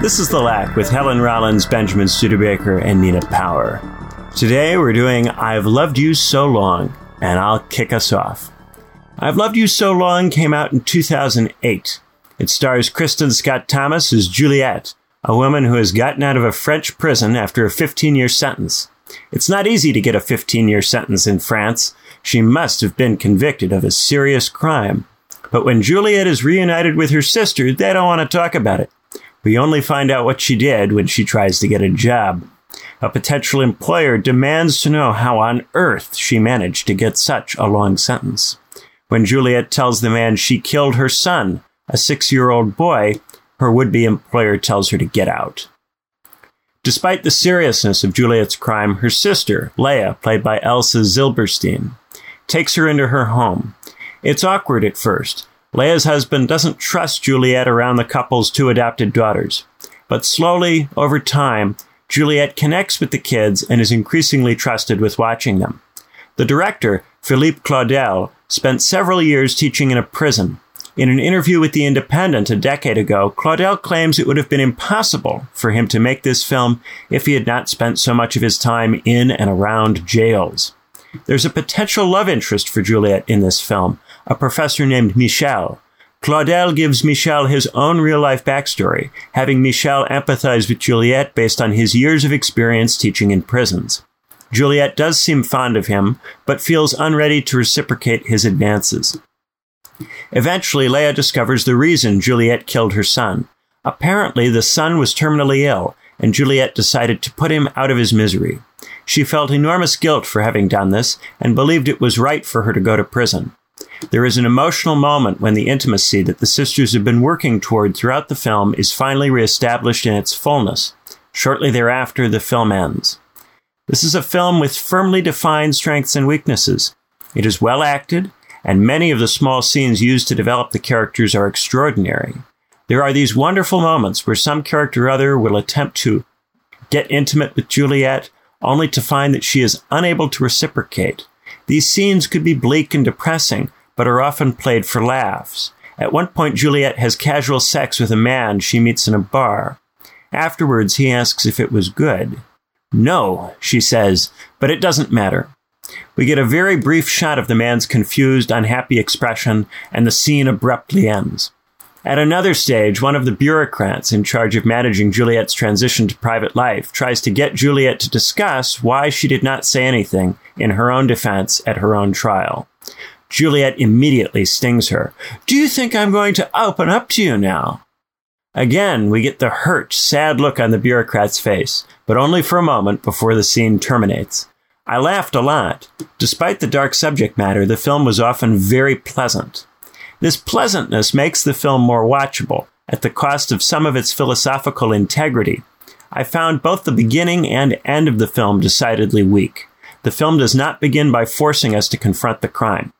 This is The Lack with Helen Rollins, Benjamin Studebaker, and Nina Power. Today we're doing I've Loved You So Long, and I'll kick us off. I've Loved You So Long came out in 2008. It stars Kristin Scott Thomas as Juliet, a woman who has gotten out of a French prison after a 15 year sentence. It's not easy to get a 15 year sentence in France. She must have been convicted of a serious crime. But when Juliet is reunited with her sister, they don't want to talk about it. We only find out what she did when she tries to get a job. A potential employer demands to know how on earth she managed to get such a long sentence. When Juliet tells the man she killed her son, a six year old boy, her would be employer tells her to get out. Despite the seriousness of Juliet's crime, her sister, Leah, played by Elsa Zilberstein, takes her into her home. It's awkward at first. Leah's husband doesn't trust Juliet around the couple's two adopted daughters. But slowly, over time, Juliet connects with the kids and is increasingly trusted with watching them. The director, Philippe Claudel, spent several years teaching in a prison. In an interview with The Independent a decade ago, Claudel claims it would have been impossible for him to make this film if he had not spent so much of his time in and around jails. There's a potential love interest for Juliet in this film, a professor named Michel. Claudel gives Michel his own real life backstory, having Michel empathize with Juliet based on his years of experience teaching in prisons. Juliet does seem fond of him, but feels unready to reciprocate his advances. Eventually, Leah discovers the reason Juliet killed her son. Apparently, the son was terminally ill, and Juliet decided to put him out of his misery. She felt enormous guilt for having done this and believed it was right for her to go to prison. There is an emotional moment when the intimacy that the sisters have been working toward throughout the film is finally reestablished in its fullness. Shortly thereafter, the film ends. This is a film with firmly defined strengths and weaknesses. It is well acted, and many of the small scenes used to develop the characters are extraordinary. There are these wonderful moments where some character or other will attempt to get intimate with Juliet, only to find that she is unable to reciprocate. These scenes could be bleak and depressing, but are often played for laughs. At one point, Juliet has casual sex with a man she meets in a bar. Afterwards, he asks if it was good. No, she says, but it doesn't matter. We get a very brief shot of the man's confused, unhappy expression, and the scene abruptly ends. At another stage, one of the bureaucrats in charge of managing Juliet's transition to private life tries to get Juliet to discuss why she did not say anything in her own defense at her own trial. Juliet immediately stings her. Do you think I'm going to open up to you now? Again, we get the hurt, sad look on the bureaucrat's face, but only for a moment before the scene terminates. I laughed a lot. Despite the dark subject matter, the film was often very pleasant. This pleasantness makes the film more watchable, at the cost of some of its philosophical integrity. I found both the beginning and end of the film decidedly weak. The film does not begin by forcing us to confront the crime.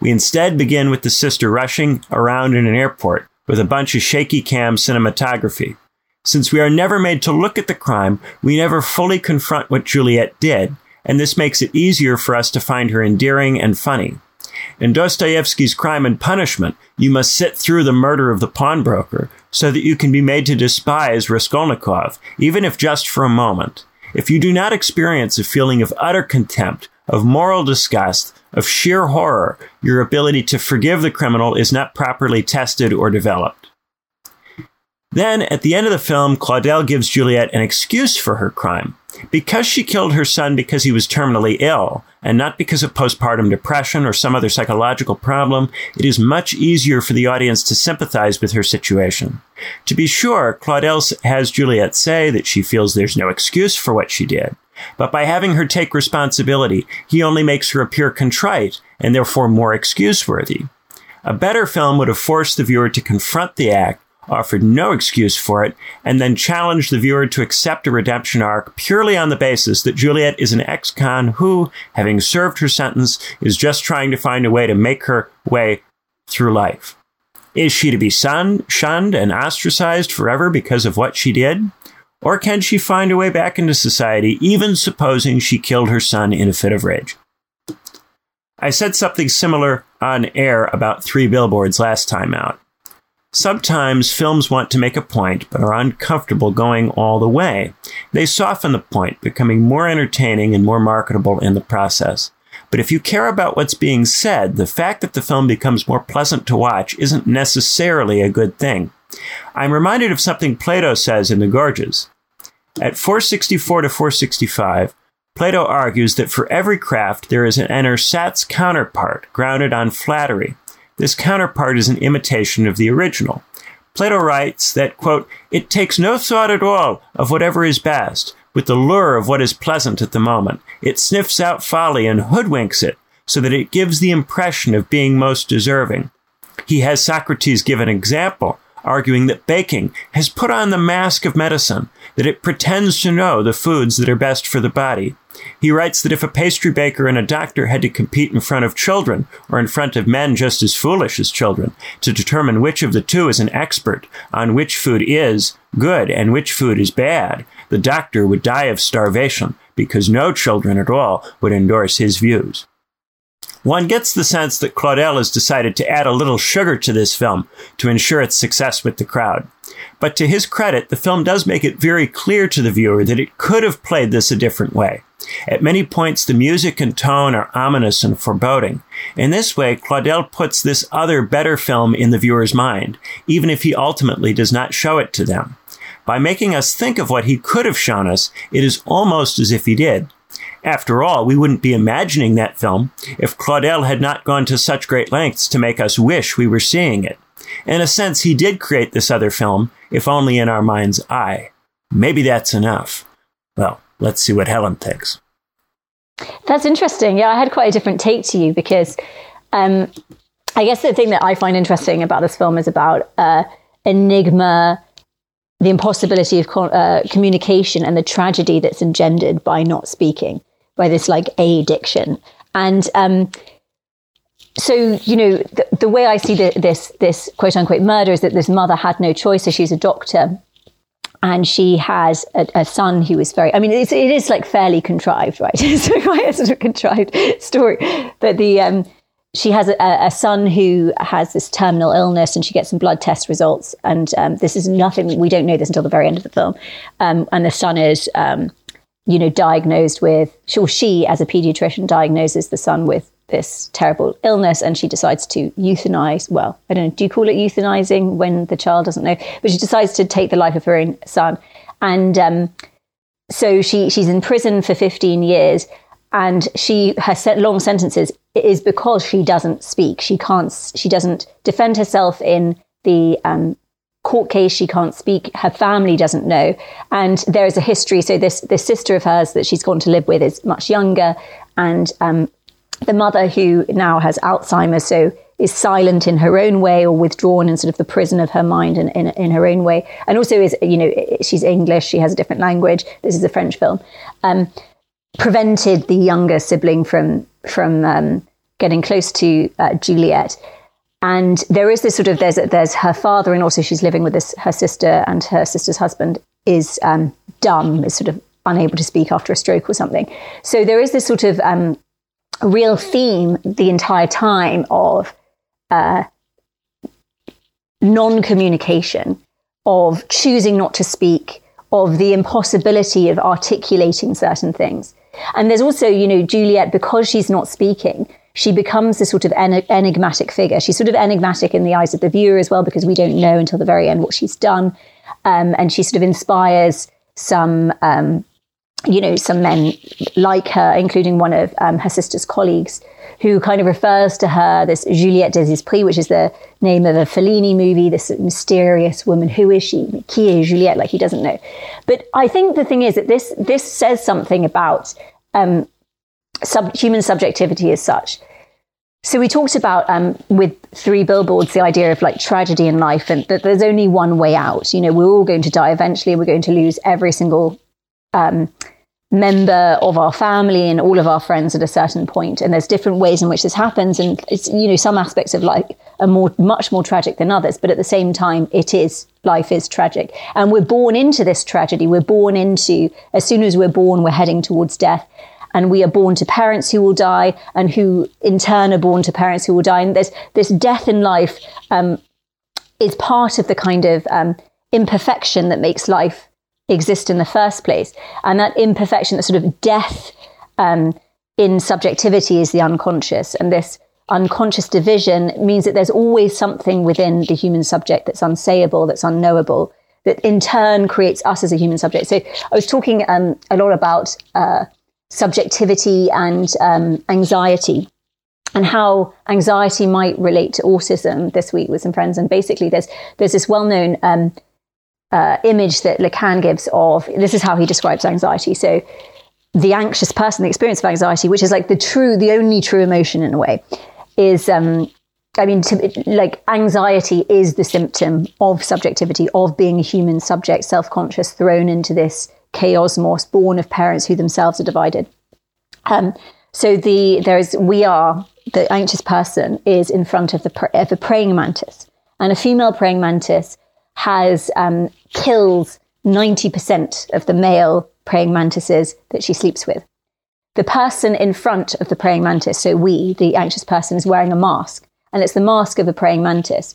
We instead begin with the sister rushing around in an airport with a bunch of shaky cam cinematography. Since we are never made to look at the crime, we never fully confront what Juliet did, and this makes it easier for us to find her endearing and funny. In Dostoevsky's Crime and Punishment, you must sit through the murder of the pawnbroker so that you can be made to despise Raskolnikov, even if just for a moment. If you do not experience a feeling of utter contempt, of moral disgust, of sheer horror, your ability to forgive the criminal is not properly tested or developed. Then, at the end of the film, Claudel gives Juliet an excuse for her crime. Because she killed her son because he was terminally ill, and not because of postpartum depression or some other psychological problem, it is much easier for the audience to sympathize with her situation. To be sure, Claudel has Juliet say that she feels there's no excuse for what she did. But by having her take responsibility, he only makes her appear contrite and therefore more excuse worthy. A better film would have forced the viewer to confront the act offered no excuse for it, and then challenged the viewer to accept a redemption arc purely on the basis that Juliet is an ex con who, having served her sentence, is just trying to find a way to make her way through life. Is she to be sun- shunned and ostracized forever because of what she did? Or can she find a way back into society, even supposing she killed her son in a fit of rage? I said something similar on air about three billboards last time out. Sometimes films want to make a point but are uncomfortable going all the way. They soften the point, becoming more entertaining and more marketable in the process. But if you care about what's being said, the fact that the film becomes more pleasant to watch isn't necessarily a good thing. I'm reminded of something Plato says in The Gorgias. At 464 to 465, Plato argues that for every craft there is an ersatz counterpart grounded on flattery. This counterpart is an imitation of the original. Plato writes that, quote, it takes no thought at all of whatever is best, with the lure of what is pleasant at the moment. It sniffs out folly and hoodwinks it, so that it gives the impression of being most deserving. He has Socrates give an example arguing that baking has put on the mask of medicine, that it pretends to know the foods that are best for the body. He writes that if a pastry baker and a doctor had to compete in front of children, or in front of men just as foolish as children, to determine which of the two is an expert on which food is good and which food is bad, the doctor would die of starvation because no children at all would endorse his views. One gets the sense that Claudel has decided to add a little sugar to this film to ensure its success with the crowd. But to his credit, the film does make it very clear to the viewer that it could have played this a different way. At many points, the music and tone are ominous and foreboding. In this way, Claudel puts this other, better film in the viewer's mind, even if he ultimately does not show it to them. By making us think of what he could have shown us, it is almost as if he did. After all, we wouldn't be imagining that film if Claudel had not gone to such great lengths to make us wish we were seeing it. In a sense, he did create this other film, if only in our mind's eye. Maybe that's enough. Well, let's see what Helen thinks. That's interesting. Yeah, I had quite a different take to you because um, I guess the thing that I find interesting about this film is about uh, enigma, the impossibility of uh, communication, and the tragedy that's engendered by not speaking by this like addiction. And um, so, you know, the, the way I see the, this this quote unquote murder is that this mother had no choice. So she's a doctor, and she has a, a son who is very. I mean, it's, it is like fairly contrived, right? it's quite a sort of contrived story, but the. Um, she has a, a, son who has this terminal illness and she gets some blood test results and um, this is nothing we don't know this until the very end of the film um, and the son is um, you know, diagnosed with, or she as a pediatrician diagnoses the son with this terrible illness and she decides to euthanize. Well, I don't know, do you call it euthanizing when the child doesn't know? But she decides to take the life of her own son. And um, so she, she's in prison for 15 years and she, her long sentences is because she doesn't speak. She can't, she doesn't defend herself in the um, court case she can't speak her family doesn't know. And there is a history so this this sister of hers that she's gone to live with is much younger. And um, the mother who now has alzheimer's so is silent in her own way or withdrawn in sort of the prison of her mind in, in, in her own way. And also is you know she's english she has a different language. This is a french film. Um, prevented the younger sibling from from um, getting close to uh, juliet and there is this sort of there's there's her father and also she's living with this her sister and her sister's husband is um, dumb is sort of unable to speak after a stroke or something. So there is this sort of um, real theme the entire time of uh, non-communication of choosing not to speak of the impossibility of articulating certain things. And there's also you know juliet because she's not speaking she becomes this sort of en- enigmatic figure. She's sort of enigmatic in the eyes of the viewer as well, because we don't know until the very end what she's done. Um, and she sort of inspires some, um, you know, some men like her, including one of um, her sister's colleagues, who kind of refers to her, this Juliette des Esprits, which is the name of a Fellini movie, this mysterious woman. Who is she? Qui est Juliette? Like he doesn't know. But I think the thing is that this this says something about um, sub- human subjectivity as such. So we talked about um, with three billboards the idea of like tragedy in life and that there's only one way out. You know, we're all going to die eventually. We're going to lose every single um, member of our family and all of our friends at a certain point. And there's different ways in which this happens. And it's, you know, some aspects of life are more, much more tragic than others. But at the same time, it is, life is tragic. And we're born into this tragedy. We're born into, as soon as we're born, we're heading towards death and we are born to parents who will die and who in turn are born to parents who will die. And there's this death in life um, is part of the kind of um, imperfection that makes life exist in the first place. And that imperfection, that sort of death um, in subjectivity is the unconscious. And this unconscious division means that there's always something within the human subject that's unsayable, that's unknowable, that in turn creates us as a human subject. So I was talking um, a lot about uh, subjectivity and um, anxiety and how anxiety might relate to autism this week with some friends. And basically, there's there's this well-known um, uh, image that Lacan gives of this is how he describes anxiety. So the anxious person, the experience of anxiety, which is like the true, the only true emotion in a way, is um, I mean, to, like anxiety is the symptom of subjectivity, of being a human subject, self conscious, thrown into this chaosmos, born of parents who themselves are divided. Um, so the there is we are the anxious person is in front of the of a praying mantis, and a female praying mantis has um, kills ninety percent of the male praying mantises that she sleeps with. The person in front of the praying mantis, so we, the anxious person, is wearing a mask, and it's the mask of a praying mantis.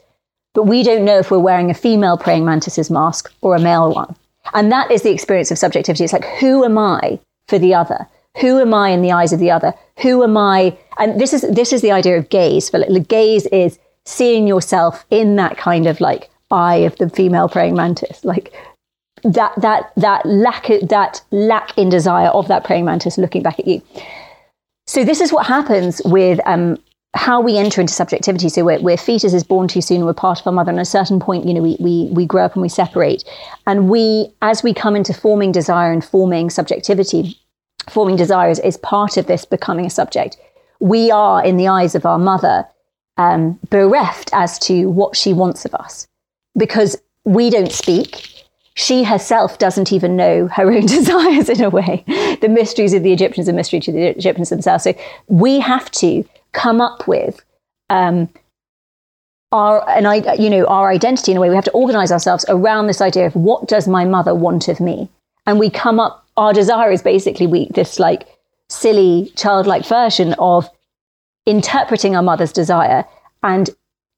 But we don't know if we're wearing a female praying mantis's mask or a male one. And that is the experience of subjectivity. It's like, who am I for the other? Who am I in the eyes of the other? Who am I? And this is this is the idea of gaze. Like, gaze is seeing yourself in that kind of like eye of the female praying mantis, like that that that lack that lack in desire of that praying mantis looking back at you. So this is what happens with um, how we enter into subjectivity. So we're, we're fetus is born too soon, we're part of our mother, and at a certain point, you know, we, we we grow up and we separate. And we, as we come into forming desire and forming subjectivity, forming desires is part of this becoming a subject. We are, in the eyes of our mother, um, bereft as to what she wants of us because we don't speak she herself doesn't even know her own desires in a way. The mysteries of the Egyptians are mystery to the Egyptians themselves. So we have to come up with um, our and I, you know, our identity in a way. We have to organize ourselves around this idea of what does my mother want of me, and we come up. Our desire is basically we this like silly childlike version of interpreting our mother's desire and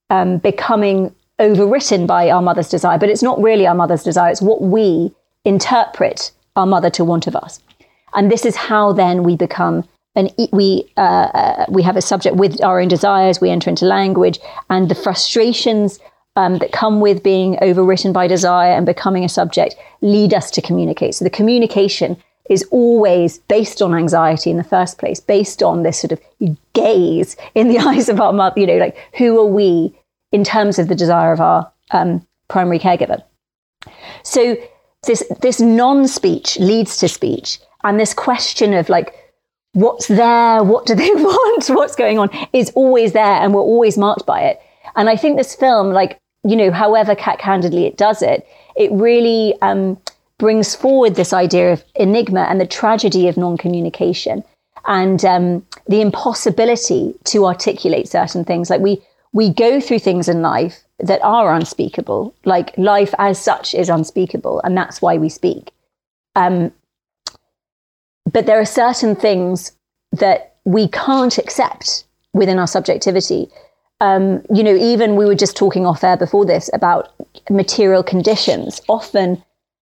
um, becoming overwritten by our mother's desire, but it's not really our mother's desire. It's what we interpret our mother to want of us. And this is how then we become an, we, uh, uh, we have a subject with our own desires, we enter into language, and the frustrations um, that come with being overwritten by desire and becoming a subject lead us to communicate. So the communication is always based on anxiety in the first place, based on this sort of gaze in the eyes of our mother, you know, like who are we in terms of the desire of our um, primary caregiver. So this this non-speech leads to speech, and this question of like what's there, what do they want, what's going on, is always there, and we're always marked by it. And I think this film, like you know, however cat-handedly it does it, it really um, brings forward this idea of enigma and the tragedy of non-communication and um, the impossibility to articulate certain things. Like we we go through things in life that are unspeakable. Like life as such is unspeakable, and that's why we speak. Um, but there are certain things that we can't accept within our subjectivity. Um, you know, even we were just talking off air before this about material conditions. Often,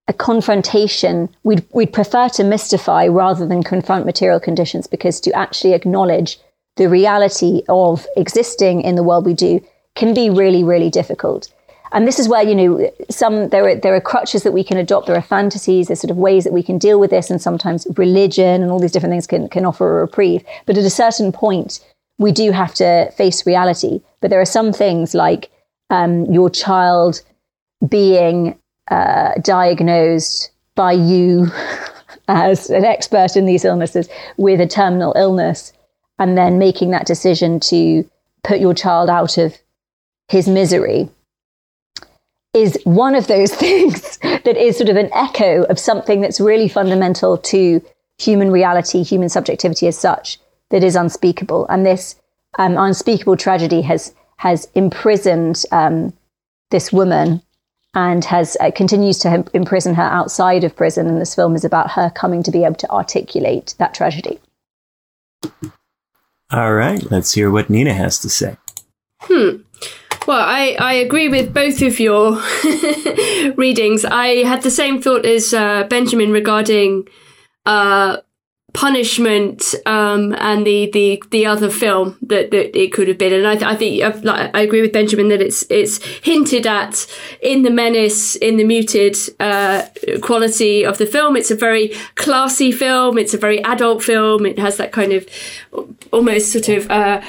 a confrontation we'd we'd prefer to mystify rather than confront material conditions because to actually acknowledge the reality of existing in the world we do can be really, really difficult. And this is where, you know, some there are there are crutches that we can adopt, there are fantasies, there's sort of ways that we can deal with this, and sometimes religion and all these different things can, can offer a reprieve. But at a certain point, we do have to face reality. But there are some things like um, your child being uh, diagnosed by you as an expert in these illnesses with a terminal illness and then making that decision to put your child out of his misery is one of those things that is sort of an echo of something that's really fundamental to human reality, human subjectivity as such, that is unspeakable. And this um, unspeakable tragedy has has imprisoned um, this woman and has uh, continues to imprison her outside of prison. And this film is about her coming to be able to articulate that tragedy. All right, let's hear what Nina has to say. Hmm. Well, I, I agree with both of your readings. I had the same thought as uh, Benjamin regarding uh, punishment um, and the, the the other film that, that it could have been. And I, th- I think uh, like, I agree with Benjamin that it's it's hinted at in the menace, in the muted uh, quality of the film. It's a very classy film. It's a very adult film. It has that kind of almost sort of uh,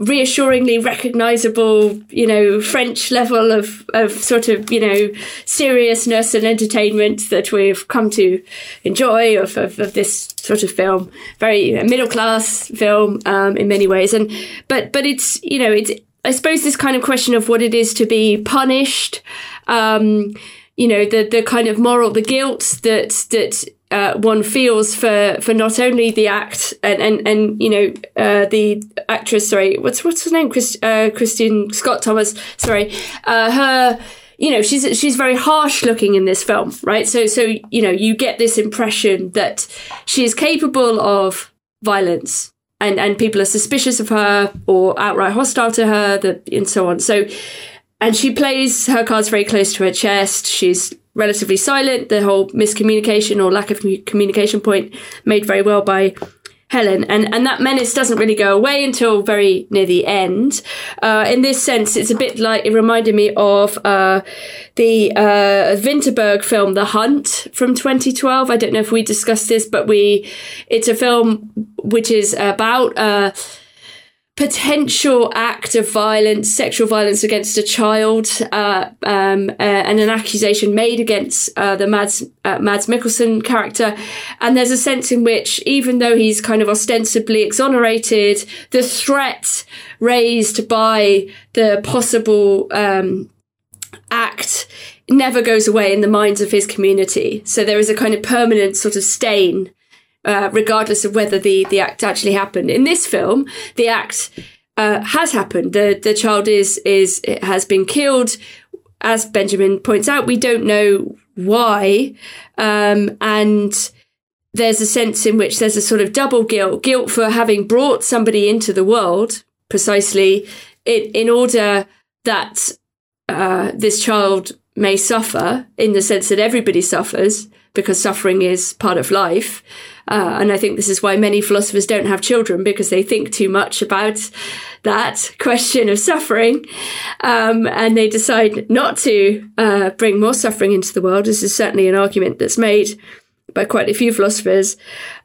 reassuringly recognizable, you know, French level of, of sort of, you know, seriousness and entertainment that we've come to enjoy of, of, of this sort of film. Very middle class film, um, in many ways. And, but, but it's, you know, it's, I suppose this kind of question of what it is to be punished, um, you know, the, the kind of moral, the guilt that, that, uh, one feels for for not only the act and and and you know uh, the actress sorry what's what's her name? Chris, uh, Kristin Scott Thomas sorry. Uh, her you know she's she's very harsh looking in this film right? So so you know you get this impression that she is capable of violence and and people are suspicious of her or outright hostile to her that and so on. So and she plays her cards very close to her chest. She's relatively silent. The whole miscommunication or lack of communication point made very well by Helen. And, and that menace doesn't really go away until very near the end. Uh, in this sense, it's a bit like, it reminded me of, uh, the, uh, Vinterberg film, The Hunt from 2012. I don't know if we discussed this, but we, it's a film which is about, uh, potential act of violence, sexual violence against a child, uh, um, uh, and an accusation made against uh, the Mads, uh, Mads Mikkelsen character. And there's a sense in which, even though he's kind of ostensibly exonerated, the threat raised by the possible um, act never goes away in the minds of his community. So there is a kind of permanent sort of stain uh, regardless of whether the, the act actually happened. In this film, the act uh, has happened. The the child is is has been killed. As Benjamin points out, we don't know why, um, and there's a sense in which there's a sort of double guilt guilt for having brought somebody into the world precisely in, in order that uh, this child may suffer in the sense that everybody suffers because suffering is part of life. Uh, and I think this is why many philosophers don't have children because they think too much about that question of suffering. Um, and they decide not to uh, bring more suffering into the world. This is certainly an argument that's made by quite a few philosophers.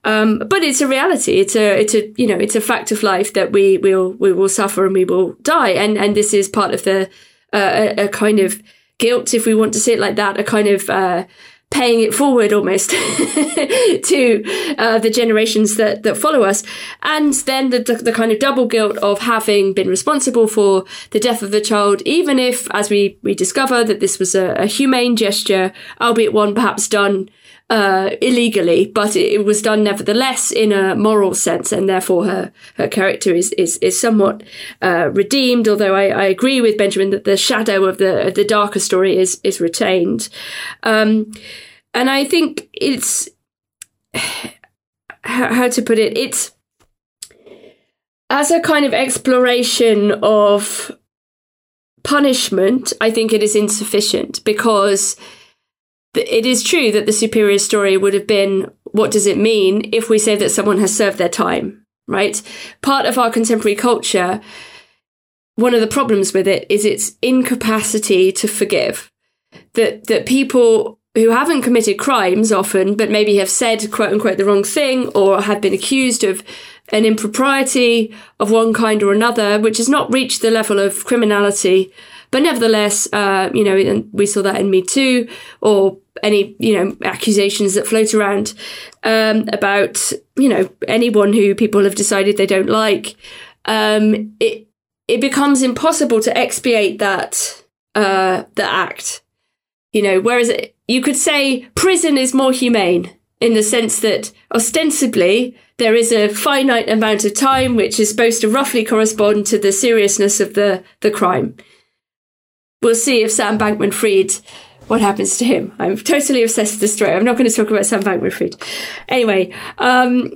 Um, but it's a reality. It's a, it's a, you know, it's a fact of life that we will, we will suffer and we will die. And, and this is part of the, uh, a, a, kind of guilt, if we want to say it like that, a kind of, uh, paying it forward almost to uh, the generations that, that follow us. And then the, the, kind of double guilt of having been responsible for the death of the child, even if, as we, we discover, that this was a, a humane gesture, albeit one perhaps done uh, illegally, but it, was done nevertheless in a moral sense, and therefore her her character is is, is somewhat uh, redeemed. Although I, I, agree with Benjamin that the shadow of the the darker story is is retained, um, and I think it's how to put it. It's as a kind of exploration of punishment. I think it is insufficient because it is true that the superior story would have been what does it mean if we say that someone has served their time, right? Part of our contemporary culture, one of the problems with it is its incapacity to forgive. That, that people who haven't committed crimes often, but maybe have said quote unquote the wrong thing or have been accused of an impropriety of one kind or another, which has not reached the level of criminality. But nevertheless, uh, you know, and we saw that in Me Too or any you know accusations that float around um, about you know anyone who people have decided they don't like. Um, it it becomes impossible to expiate that uh, the act. You know, whereas it, you could say prison is more humane in the sense that ostensibly there is a finite amount of time which is supposed to roughly correspond to the seriousness of the the crime. We'll see if Sam Bankman Fried what happens to him. I'm totally obsessed with this story. I'm not going to talk about Sam Bankman-Fried. Anyway, um,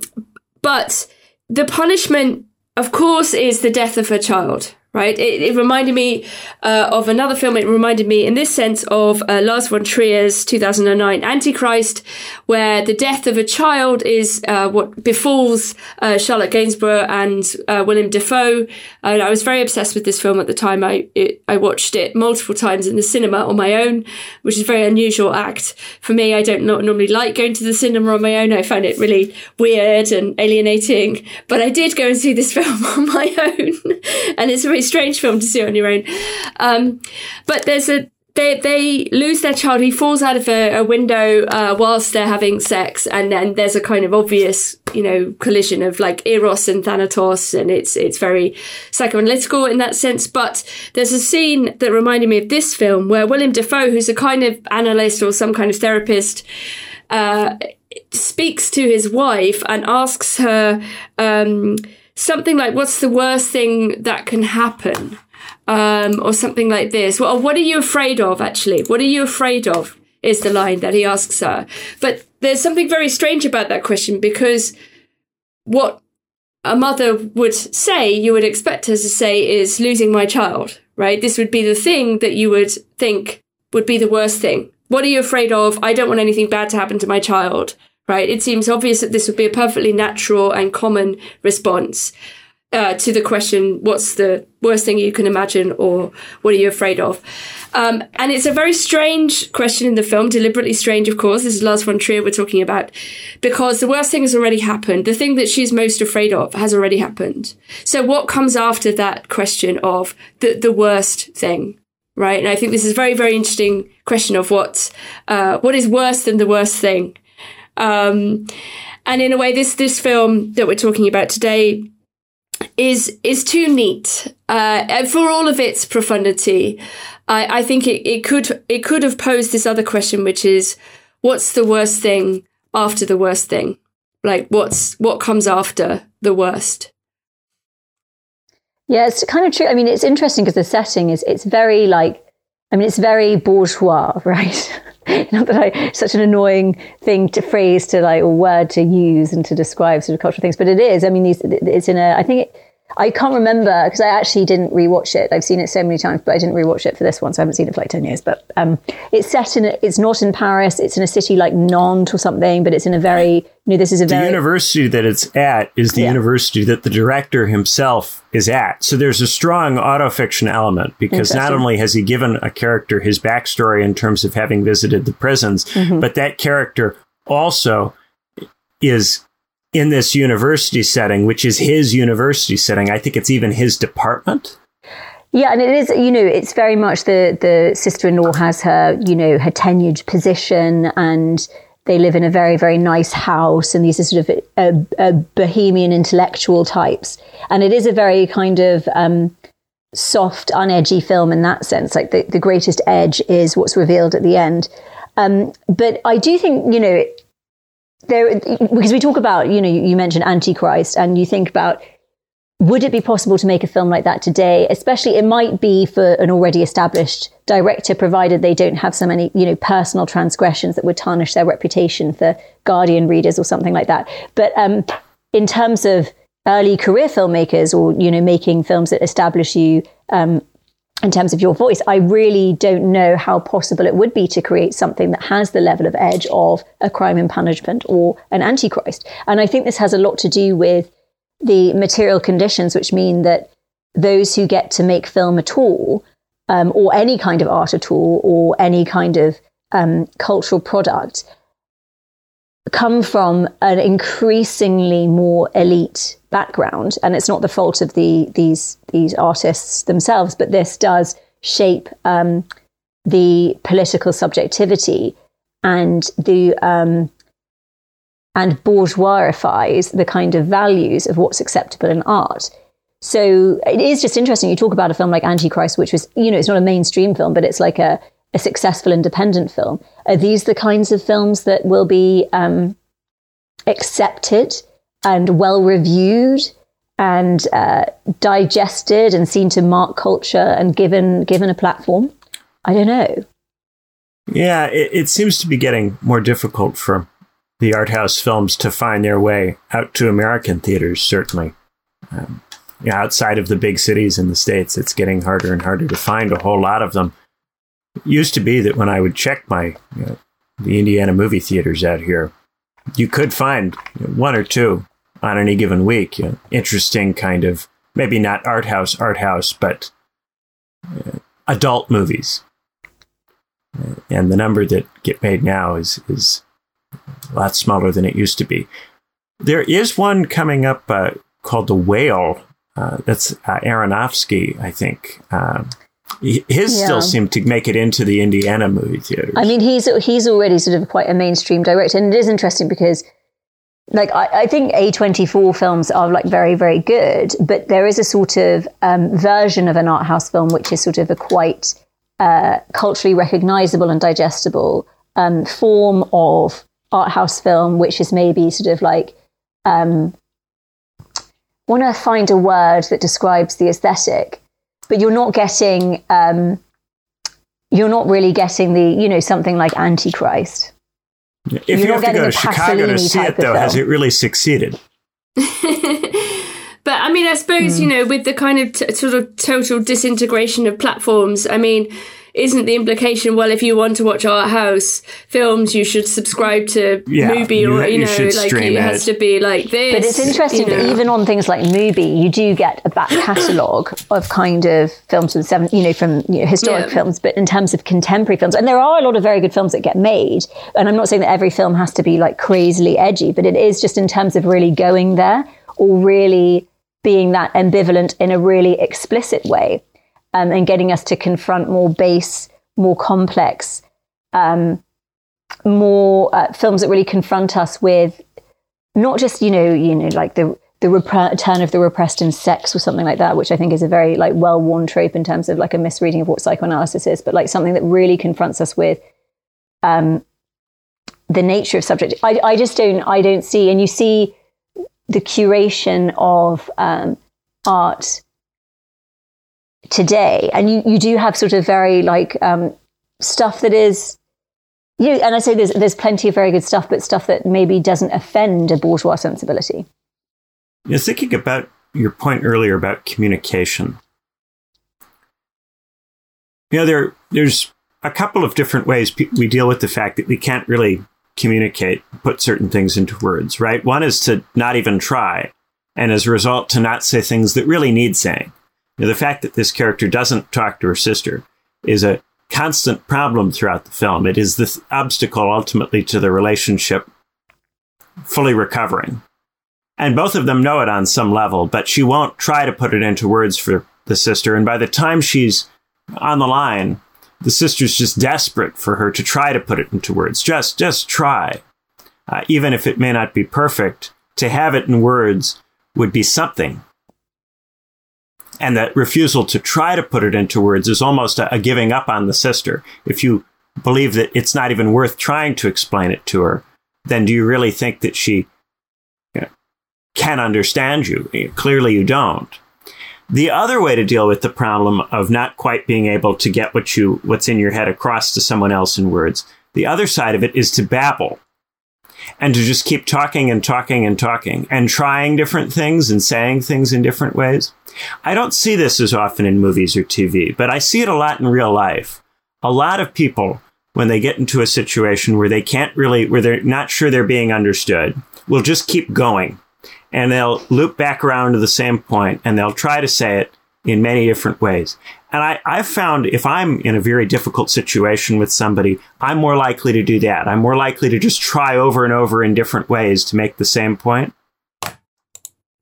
but the punishment, of course, is the death of her child, right? It, it reminded me uh, of another film. It reminded me, in this sense, of uh, Lars von Trier's 2009 Antichrist, where the death of a child is uh, what befalls uh, Charlotte Gainsborough and uh, Willem Dafoe. And I was very obsessed with this film at the time. I it, I watched it multiple times in the cinema on my own, which is a very unusual act for me. I don't not normally like going to the cinema on my own. I find it really weird and alienating. But I did go and see this film on my own, and it's a strange film to see on your own. Um, but there's a they they lose their child. He falls out of a, a window uh, whilst they're having sex, and then there's a kind of obvious, you know, collision of like eros and thanatos, and it's it's very psychoanalytical in that sense. But there's a scene that reminded me of this film where William Dafoe, who's a kind of analyst or some kind of therapist, uh, speaks to his wife and asks her um, something like, "What's the worst thing that can happen?" um, or something like this. Well, what are you afraid of, actually? What are you afraid of? Is the line that he asks her. But there's something very strange about that question because what a mother would say, you would expect her to say, is losing my child, right? This would be the thing that you would think would be the worst thing. What are you afraid of? I don't want anything bad to happen to my child, right? It seems obvious that this would be a perfectly natural and common response uh, to the question, what's the worst thing you can imagine or what are you afraid of? Um, and it's a very strange question in the film, deliberately strange, of course. This is Lars von Trier we're talking about because the worst thing has already happened. The thing that she's most afraid of has already happened. So what comes after that question of the, the worst thing? Right. And I think this is a very, very interesting question of what, uh, what is worse than the worst thing? Um, and in a way, this, this film that we're talking about today is is too neat uh, for all of its profundity. I, I think it, it could it could have posed this other question, which is, what's the worst thing after the worst thing? Like, what's what comes after the worst? Yeah, it's kind of true. I mean, it's interesting because the setting is it's very like, I mean, it's very bourgeois, right? Not that I such an annoying thing to phrase to like or word to use and to describe sort of cultural things, but it is. I mean, these it's in a. I think it, I can't remember because I actually didn't rewatch it. I've seen it so many times, but I didn't rewatch it for this one, so I haven't seen it for like ten years. But um, it's set in. A, it's not in Paris. It's in a city like Nantes or something, but it's in a very. You know, this is a the very university that it's at is the Yeah. university that the director himself is at. So there's a strong autofiction element because not only has he given a character his backstory in terms of having visited the prisons, Mm-hmm. but that character also is in this university setting, which is his university setting. I think it's even his department. Yeah, and it is, you know, it's very much the the sister-in-law has her, you know, her tenured position and they live in a very, very nice house and these are sort of a, a bohemian intellectual types. And it is a very kind of um, soft, unedgy film in that sense. Like the, the greatest edge is what's revealed at the end. Um, but I do think, you know, there because we talk about, you know, you, mentioned Antichrist and you think about would it be possible to make a film like that today? Especially, it might be for an already established director, provided they don't have so many, you know, personal transgressions that would tarnish their reputation for Guardian readers or something like that. But um, in terms of early career filmmakers, or you know, making films that establish you um, in terms of your voice, I really don't know how possible it would be to create something that has the level of edge of a crime and punishment or an antichrist. And I think this has a lot to do with the material conditions, which mean that those who get to make film at all, um, or any kind of art at all, or any kind of um, cultural product, come from an increasingly more elite background. And it's not the fault of the these these artists themselves, but this does shape um, the political subjectivity and the um, and bourgeoisifies the kind of values of what's acceptable in art. So it is just interesting. You talk about a film like Antichrist, which was, you know, it's not a mainstream film, but it's like a, a successful independent film. Are these the kinds of films that will be um, accepted and well reviewed and uh, digested and seen to mark culture and given given a platform? I don't know. Yeah, it, it seems to be getting more difficult for the art house films to find their way out to American theaters, certainly. Um, outside of the big cities in the States, it's getting harder and harder to find a whole lot of them. It used to be that when I would check my, you know, the Indiana movie theaters out here, you could find you know, one or two on any given week. You know, interesting kind of, maybe not art house, art house, but uh, adult movies. Uh, and the number that get made now is, is a lot smaller than it used to be. There is one coming up uh, called The Whale. Uh, that's uh, Aronofsky, I think. Um, his yeah. still seemed to make it into the Indiana movie theaters. I mean, he's he's already sort of quite a mainstream director, and it is interesting because, like, I, I think A24 films are like very very good, but there is a sort of um, version of an art house film which is sort of a quite uh, culturally recognizable and digestible um, form of art house film, which is maybe sort of like um, want to find a word that describes the aesthetic, but you're not getting um, you're not really getting the you know something like Antichrist. If you're you have to go to Chicago to see it, though, has it really succeeded? But I mean, I suppose, mm. you hmm. know, with the kind of t- sort of total disintegration of platforms, I mean, isn't the implication well if you want to watch art house films you should subscribe to yeah, Mubi or you, you know like it, it, has to be like this but it's interesting you know. even on things like Mubi you do get a back catalogue of kind of films from the seven you know from you know, historic yeah. films but in terms of contemporary films and there are a lot of very good films that get made and I'm not saying that every film has to be like crazily edgy but it is just in terms of really going there or really being that ambivalent in a really explicit way um, and getting us to confront more base, more complex, um, more uh, films that really confront us with not just you know you know like the the return of the repressed in sex or something like that, which I think is a very like well worn trope in terms of like a misreading of what psychoanalysis is, but like something that really confronts us with um, the nature of subject. I, I just don't I don't see, and you see the curation of um, art today. And you, you do have sort of very like um, stuff that is, you know, and I say there's, there's plenty of very good stuff, but stuff that maybe doesn't offend a bourgeois sensibility. You're thinking about your point earlier about communication. You know, there, there's a couple of different ways we deal with the fact that we can't really communicate, put certain things into words, right? One is to not even try, and as a result, to not say things that really need saying. Now, the fact that this character doesn't talk to her sister is a constant problem throughout the film. It is this obstacle ultimately to the relationship fully recovering. And both of them know it on some level, but she won't try to put it into words for the sister. And by the time she's on the line, the sister's just desperate for her to try to put it into words. Just, just try. Uh, even if it may not be perfect, to have it in words would be something. And that refusal to try to put it into words is almost a, a giving up on the sister. If you believe that it's not even worth trying to explain it to her, then do you really think that she you know, can understand you? Eh, clearly, you don't. The other way to deal with the problem of not quite being able to get what you what's in your head across to someone else in words, the other side of it is to babble and to just keep talking and talking and talking and trying different things and saying things in different ways. I don't see this as often in movies or TV, but I see it a lot in real life. A lot of people, when they get into a situation where they can't really, where they're not sure they're being understood, will just keep going and they'll loop back around to the same point and they'll try to say it in many different ways. And I, I've found if I'm in a very difficult situation with somebody, I'm more likely to do that. I'm more likely to just try over and over in different ways to make the same point.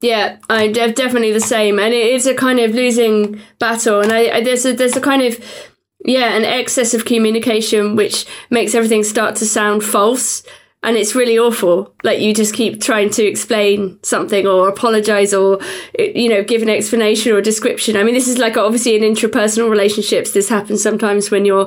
Yeah, I definitely the same, and it is a kind of losing battle. And I, I there's a there's a kind of yeah, an excess of communication which makes everything start to sound false and it's really awful. Like you just keep trying to explain something or apologize or, you know, give an explanation or description. I mean, this is like obviously in intrapersonal relationships. This happens sometimes when you're,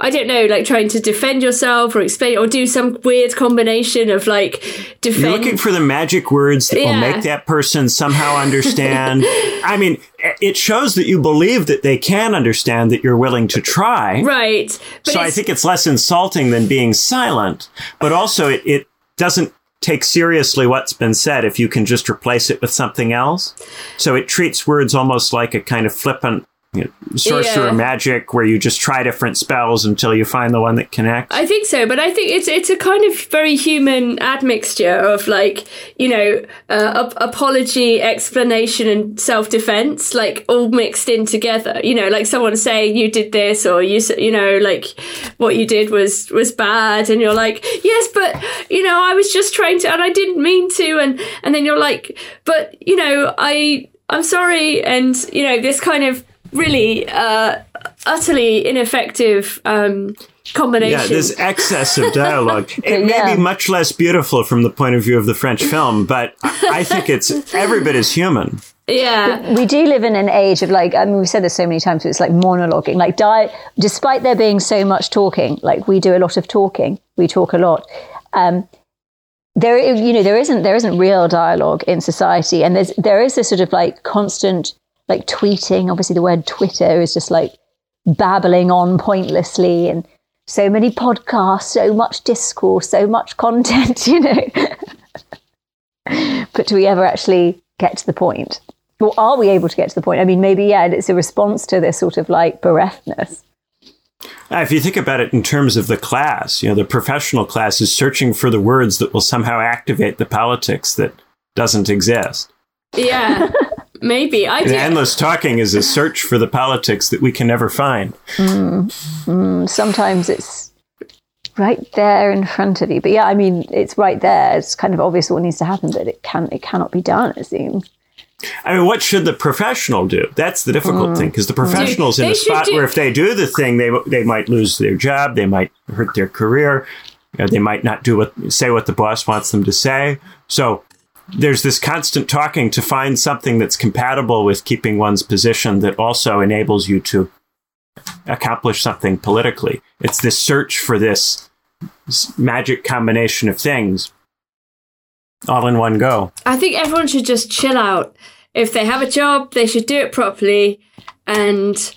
I don't know, like trying to defend yourself or explain or do some weird combination of like defend. You're looking for the magic words that yeah. will make that person somehow understand. I mean, it shows that you believe that they can understand that you're willing to try. Right. so I think it's less insulting than being silent, but also it, it doesn't take seriously what's been said if you can just replace it with something else. So it treats words almost like a kind of flippant you know, sorcerer Yeah. magic where you just try different spells until you find the one that connects. I think so, but I think it's it's a kind of very human admixture of like you know uh, ap- apology, explanation, and self defense, like all mixed in together. You know, like someone saying you did this or you you know like what you did was was bad, and you're like yes, but you know I was just trying to and I didn't mean to, and and then you're like but you know I I'm sorry, and you know this kind of really uh, utterly ineffective um, combination. Yeah, this excess of dialogue. It may Yeah. be much less beautiful from the point of view of the French film, but I think it's every bit as human. yeah, we do live in an age of like I mean we've said this so many times but it's like monologuing like di- despite there being so much talking like we do a lot of talking we talk a lot um there you know there isn't there isn't real dialogue in society and there's there is this sort of like constant like tweeting obviously the word twitter is just like babbling on pointlessly and so many podcasts so much discourse so much content you know but do we ever actually get to the point? Or are we able to get to the point? I mean, maybe, yeah, it's a response to this sort of like bereftness. Uh, If you think about it in terms of the class, you know, the professional class is searching for the words that will somehow activate the politics that doesn't exist. yeah, maybe. I do. endless talking is a search for the politics that we can never find. Mm, mm, sometimes it's right there in front of you. But yeah, I mean, it's right there. It's kind of obvious what needs to happen, but it can it cannot be done, it seems. I mean, what should the professional do? That's the difficult mm. thing because the professional's in They a spot do- where if they do the thing, they they might lose their job, they might hurt their career, you know, they might not do what say what the boss wants them to say. So there's this constant talking to find something that's compatible with keeping one's position that also enables you to accomplish something politically. It's this search for this magic combination of things all in one go. I think everyone should just chill out. If they have a job, they should do it properly. And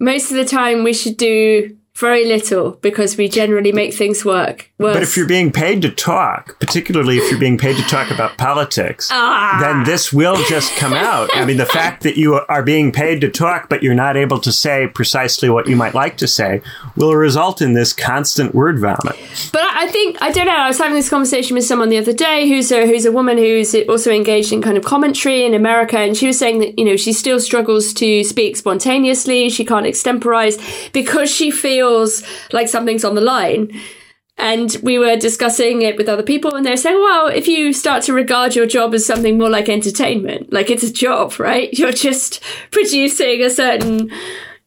most of the time, we should do very little because we generally make things work. Worse. But if you're being paid to talk, particularly if you're being paid to talk about politics, Ah. then this will just come out. I mean, the fact that you are being paid to talk, but you're not able to say precisely what you might like to say, will result in this constant word vomit. But I think I don't know. I was having this conversation with someone the other day who's a who's a woman who's also engaged in kind of commentary in America, and she was saying that you know she still struggles to speak spontaneously. She can't extemporize because she feels like something's on the line. And we were discussing it with other people, and they're saying, well, if you start to regard your job as something more like entertainment, like it's a job, right? You're just producing a certain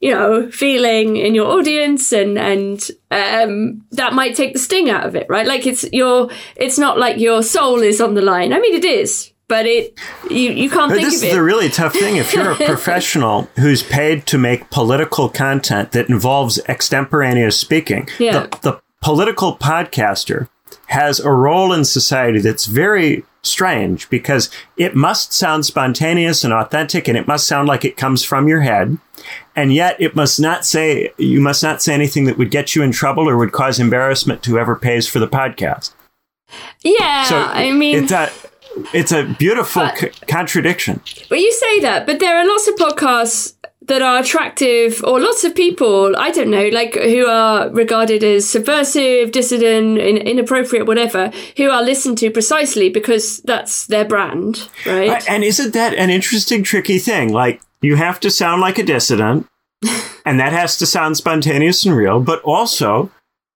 you know, feeling in your audience and, and, um, that might take the sting out of it, right? Like it's your, it's not like your soul is on the line. I mean, it is, but it, you, you can't But think this of is it. the really tough thing. If you're a professional who's paid to make political content that involves extemporaneous speaking, Yeah. the, the political podcaster has a role in society that's very strange because it must sound spontaneous and authentic and it must sound like it comes from your head. And yet it must not say, you must not say anything that would get you in trouble or would cause embarrassment to whoever pays for the podcast. yeah. So I mean, it's a, it's a beautiful But- c- contradiction. But you say that, but there are lots of podcasts that are attractive, or lots of people, I don't know, like who are regarded as subversive, dissident, in, inappropriate, whatever, who are listened to precisely because that's their brand, right? Uh, And isn't that an interesting, tricky thing? Like, you have to sound like a dissident, and that has to sound spontaneous and real, but also,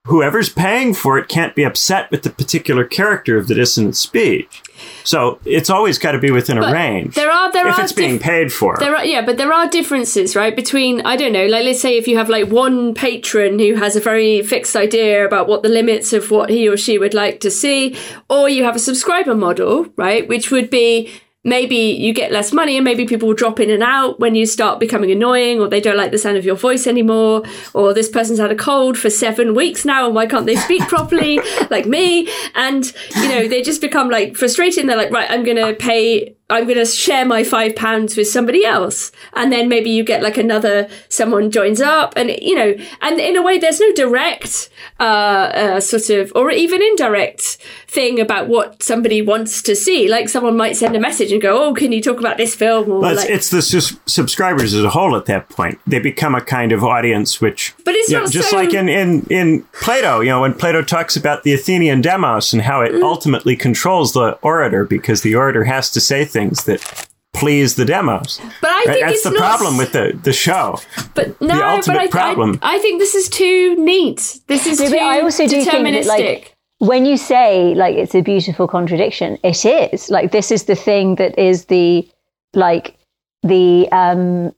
whoever's paying for it can't be upset with the particular character of the dissonant speech. So it's always got to be within a range. there are there if are it's being paid for. There are yeah, but there are differences, right? Between I don't know, like let's say if you have like one patron who has a very fixed idea about what the limits of what he or she would like to see, or you have a subscriber model, right? Which would be maybe you get less money and maybe people will drop in and out when you start becoming annoying or they don't like the sound of your voice anymore or this person's had a cold for seven weeks now and why can't they speak properly like me? And you know they just become like frustrated and they're like right i'm gonna pay I'm going to share my five pounds with somebody else. And then maybe you get like another, someone joins up and, you know, and in a way, there's no direct, uh, uh, sort of, or even indirect thing about what somebody wants to see. Like someone might send a message and go, Oh, can you talk about this film? Or Well, it's, like, it's the sus- subscribers as a whole at that point. They become a kind of audience which. But it's you know, just so- like in, in, in Plato, you know, when Plato talks about the Athenian demos and how it Mm. ultimately controls the orator because the orator has to say things that please the demos. But I Right? think That's it's the not problem with the, the show. but no, ultimate but I, problem. I, I think this is too neat. This is No, too I also do think that, like, when you say like it's a beautiful contradiction, it is. Like this is the thing that is the like the um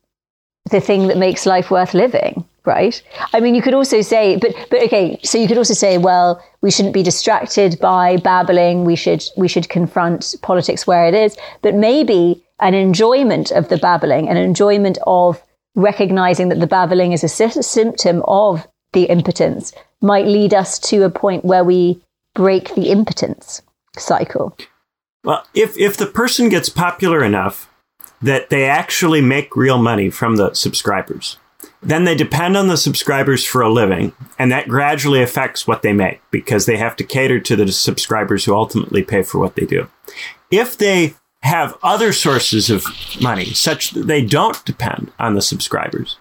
the thing that makes life worth living, right? I mean, you could also say, but but okay, so you could also say, well, we shouldn't be distracted by babbling. We should we should confront politics where it is. But maybe an enjoyment of the babbling, an enjoyment of recognizing that the babbling is a sy- symptom of the impotence, might lead us to a point where we break the impotence cycle. Well, if if the person gets popular enough that they actually make real money from the subscribers, then they depend on the subscribers for a living, and that gradually affects what they make because they have to cater to the subscribers who ultimately pay for what they do. If they have other sources of money such that they don't depend on the subscribers,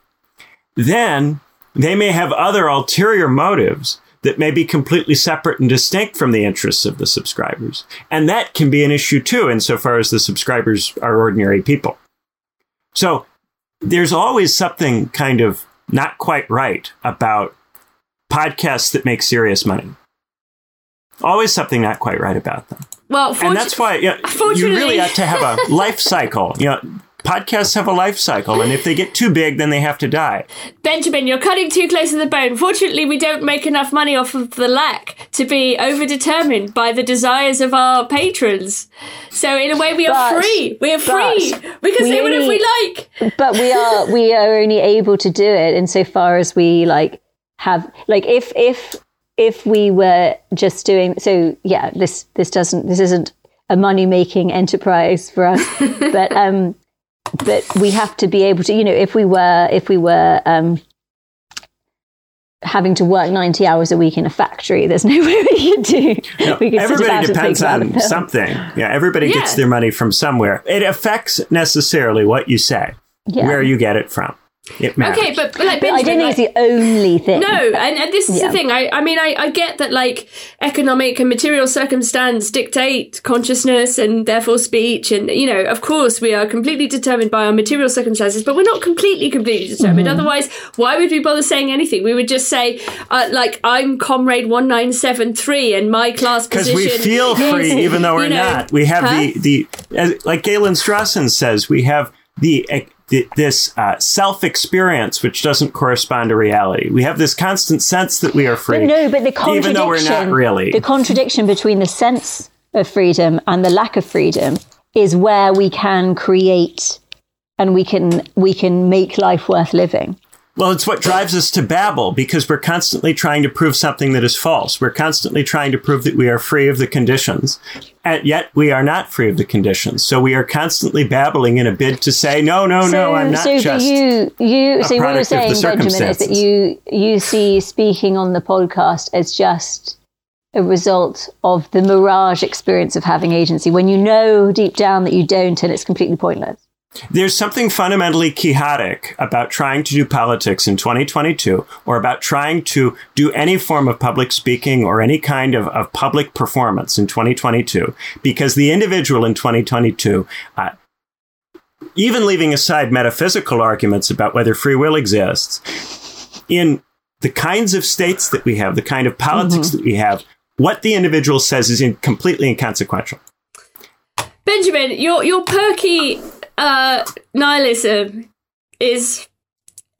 then they may have other ulterior motives that may be completely separate and distinct from the interests of the subscribers. And that can be an issue too, insofar as the subscribers are ordinary people. So there's always something kind of not quite right about podcasts that make serious money. Always something not quite right about them. well, And that's why you, know, you really have to have a life cycle. You know, podcasts have a life cycle, and if they get too big, then they have to die. Benjamin, you're cutting too close to the bone. Fortunately, we don't make enough money off of the lack to be overdetermined by the desires of our patrons. So, in a way, we are But- free. We are free. We can we say whatever we like. but we are we are only able to do it insofar as we like have like if if if we were just doing so yeah this this doesn't this isn't a money making enterprise for us but um but we have to be able to you know if we were if we were um having to work 90 hours a week in a factory there's no way we could do No, we could everybody depends on something. Yeah, everybody gets their money from somewhere. It affects necessarily what you say, Yeah. where you get it from. It matters. Okay, but, but like but I Benjamin, don't think like- it's the only thing No, and, and this is Yeah. the thing. I, I mean, I, I get that like economic and material circumstance dictate consciousness and therefore speech. And, you know, of course, we are completely determined by our material circumstances, but we're not completely, completely determined. Mm-hmm. Otherwise, why would we bother saying anything? We would just say, uh, like, I'm Comrade 1973 and my class position. because position. we feel free even though we're you know, not. We have huh? the the as, like Galen Strawson says, we have the. The this uh, self experience, which doesn't correspond to reality, we have this constant sense that we are free. But no, but the contradiction, even though we're not really. the contradiction between the sense of freedom and the lack of freedom is where we can create and we can we can make life worth living. Well, it's what drives us to babble because we're constantly trying to prove something that is false. We're constantly trying to prove that we are free of the conditions, and yet we are not free of the conditions. So we are constantly babbling in a bid to say, no, no, no, I'm not so just. you, you. a So what you're product of the saying, Benjamin, is that you you see speaking on the podcast as just a result of the mirage experience of having agency when you know deep down that you don't, and it's completely pointless. There's something fundamentally quixotic about trying to do politics in 2022 or about trying to do any form of public speaking or any kind of, of public performance in 2022 because the individual in 2022, uh, even leaving aside metaphysical arguments about whether free will exists, in the kinds of states that we have, the kind of politics that we have, what the individual says is in, completely inconsequential. Benjamin, your your perky uh, nihilism is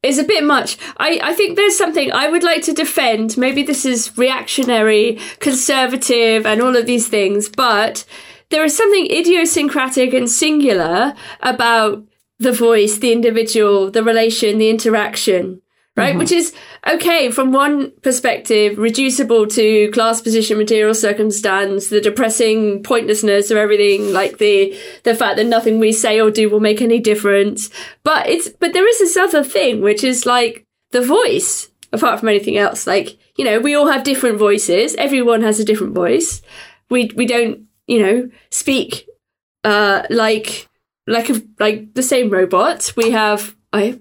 is a bit much. I, I think there's something I would like to defend. Maybe this is reactionary, conservative, and all of these things, but there is something idiosyncratic and singular about the voice, the individual, the relation, the interaction right? Which is okay from one perspective, reducible to class position, material circumstance, the depressing pointlessness of everything, like the the fact that nothing we say or do will make any difference. But it's but there is this other thing, which is like the voice, apart from anything else. Like, you know, we all have different voices. Everyone has a different voice. We we don't, you know, speak uh like like a, like the same robot. We have I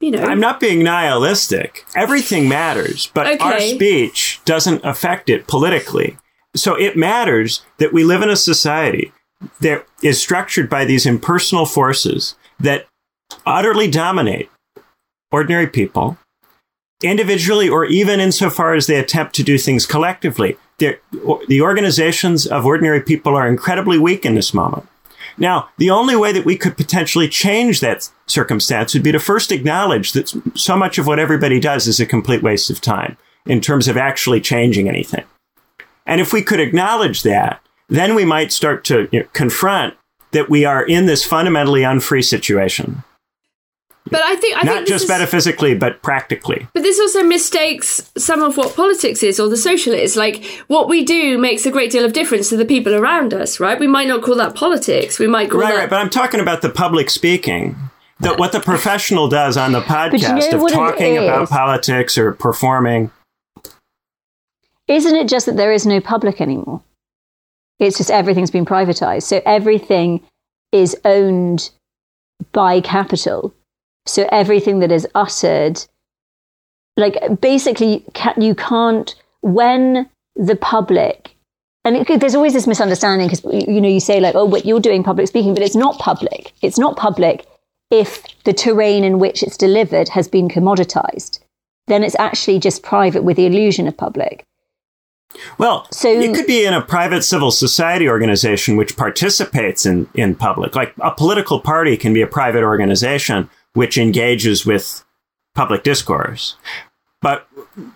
you know. I'm not being nihilistic. Everything matters, but Okay. our speech doesn't affect it politically. So it matters that we live in a society that is structured by these impersonal forces that utterly dominate ordinary people, individually or even insofar as they attempt to do things collectively. They're, the organizations of ordinary people are incredibly weak in this moment. Now, the only way that we could potentially change that circumstance would be to first acknowledge that so much of what everybody does is a complete waste of time in terms of actually changing anything. And if we could acknowledge that, then we might start to you know, confront that we are in this fundamentally unfree situation. But I think I Not think this just is, metaphysically, but practically. But this also mistakes some of what politics is or the social is. Like what we do makes a great deal of difference to the people around us, right? We might not call that politics. We might call Right, that right. But I'm talking about the public speaking. That what the professional does on the you podcast know of talking about politics or performing. Isn't it just that there is no public anymore? It's just everything's been privatized. So everything is owned by capital. So everything that is uttered, like basically, you can't, when the public, and it, there's always this misunderstanding because, you know, you say like, oh, but you're doing public speaking, but it's not public. It's not public if the terrain in which it's delivered has been commoditized. Then it's actually just private with the illusion of public. Well, So- it could be in a private civil society organization which participates in, in public. Like a political party can be a private organization which engages with public discourse. But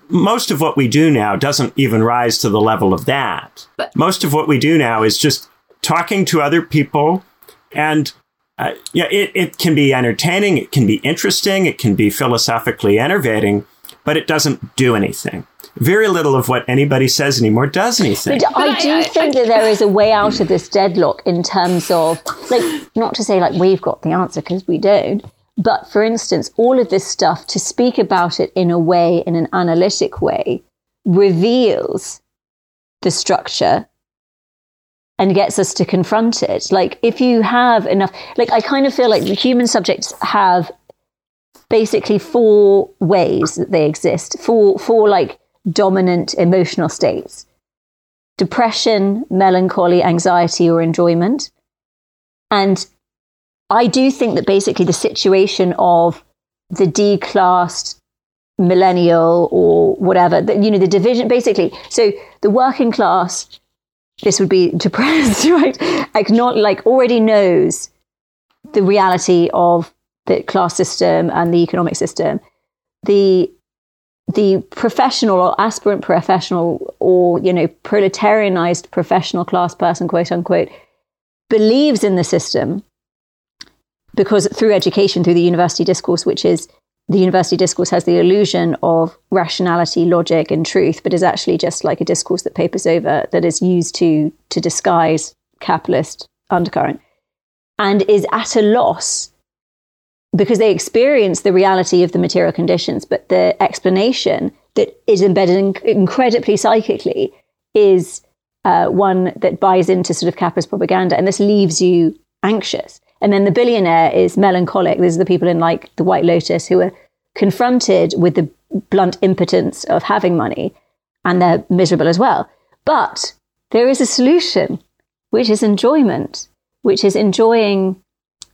most of what we do now doesn't even rise to the level of that. But- most of what we do now is just talking to other people and uh, yeah, it, it can be entertaining, it can be interesting, it can be philosophically enervating, but it doesn't do anything. Very little of what anybody says anymore does anything. But I I- do think that there is a way out of this deadlock in terms of, like, not to say like we've got the answer because we don't, but for instance, all of this stuff, to speak about it in a way, in an analytic way, reveals the structure and gets us to confront it. Like, if you have enough, like, I kind of feel like the human subjects have basically four ways that they exist, four, four like dominant emotional states depression, melancholy, anxiety, or enjoyment. And I do think that basically the situation of the declassed millennial or whatever, that, you know, the division, basically, so the working class, this would be depressed, right? Like, not like already knows the reality of the class system and the economic system. The the professional or aspirant professional or you know proletarianized professional class person quote unquote believes in the system because through education through the university discourse which is the university discourse has the illusion of rationality logic and truth but is actually just like a discourse that papers over that is used to to disguise capitalist undercurrent and is at a loss because they experience the reality of the material conditions, but the explanation that is embedded in, incredibly psychically is uh, one that buys into sort of capitalist propaganda, and this leaves you anxious. And then the billionaire is melancholic. These are the people in like the White Lotus who are confronted with the blunt impotence of having money, and they're miserable as well. But there is a solution, which is enjoyment, which is enjoying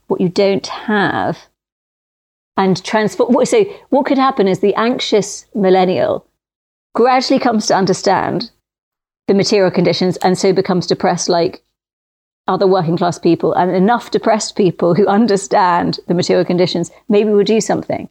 what you don't have and transform. So, what could happen is the anxious millennial gradually comes to understand the material conditions and so becomes depressed like other working class people. And enough depressed people who understand the material conditions maybe we'll do something.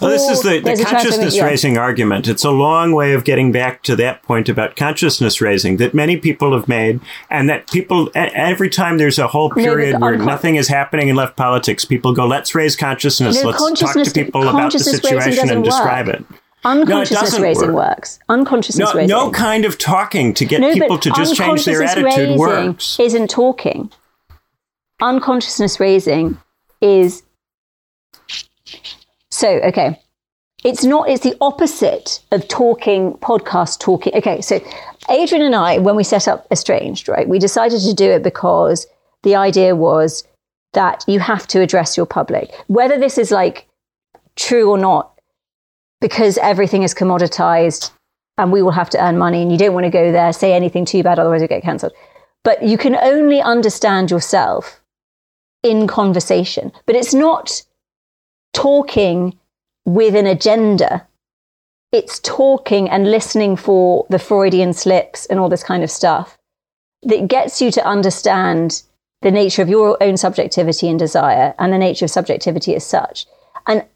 Well, this is the, the there's a transforma- consciousness yeah. raising argument. It's a long way of getting back to that point about consciousness raising that many people have made, and that people, every time there's a whole period where uncon- nothing is happening in left politics, people go, let's raise consciousness, No, let's talk to people about the situation and describe work. it. Unconsciousness doesn't raising work. works. Unconsciousness No, raising. no kind of talking to get No, people to just change their unconsciousness attitude raising works. Isn't talking. Unconsciousness raising is so okay. It's not. It's the opposite of talking. Podcast talking. Okay, so Adrian and I, when we set up Estranged, right, we decided to do it because the idea was that you have to address your public, whether this is like true or not, because everything is commoditized and we will have to earn money and you don't want to go there, say anything too bad, otherwise you get cancelled. But you can only understand yourself in conversation. But it's not talking with an agenda. It's talking and listening for the Freudian slips and all this kind of stuff that gets you to understand the nature of your own subjectivity and desire and the nature of subjectivity as such. And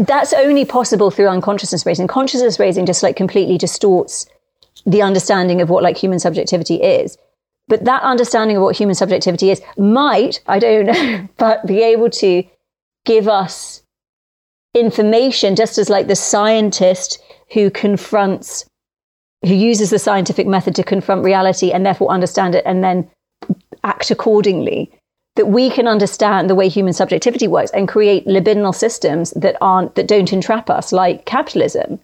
that's only possible through unconsciousness raising. Consciousness raising just like completely distorts the understanding of what like human subjectivity is. But that understanding of what human subjectivity is might, I don't know, but be able to give us information just as like the scientist who confronts who uses the scientific method to confront reality and therefore understand it and then act accordingly that we can understand the way human subjectivity works and create libidinal systems that aren't that don't entrap us like capitalism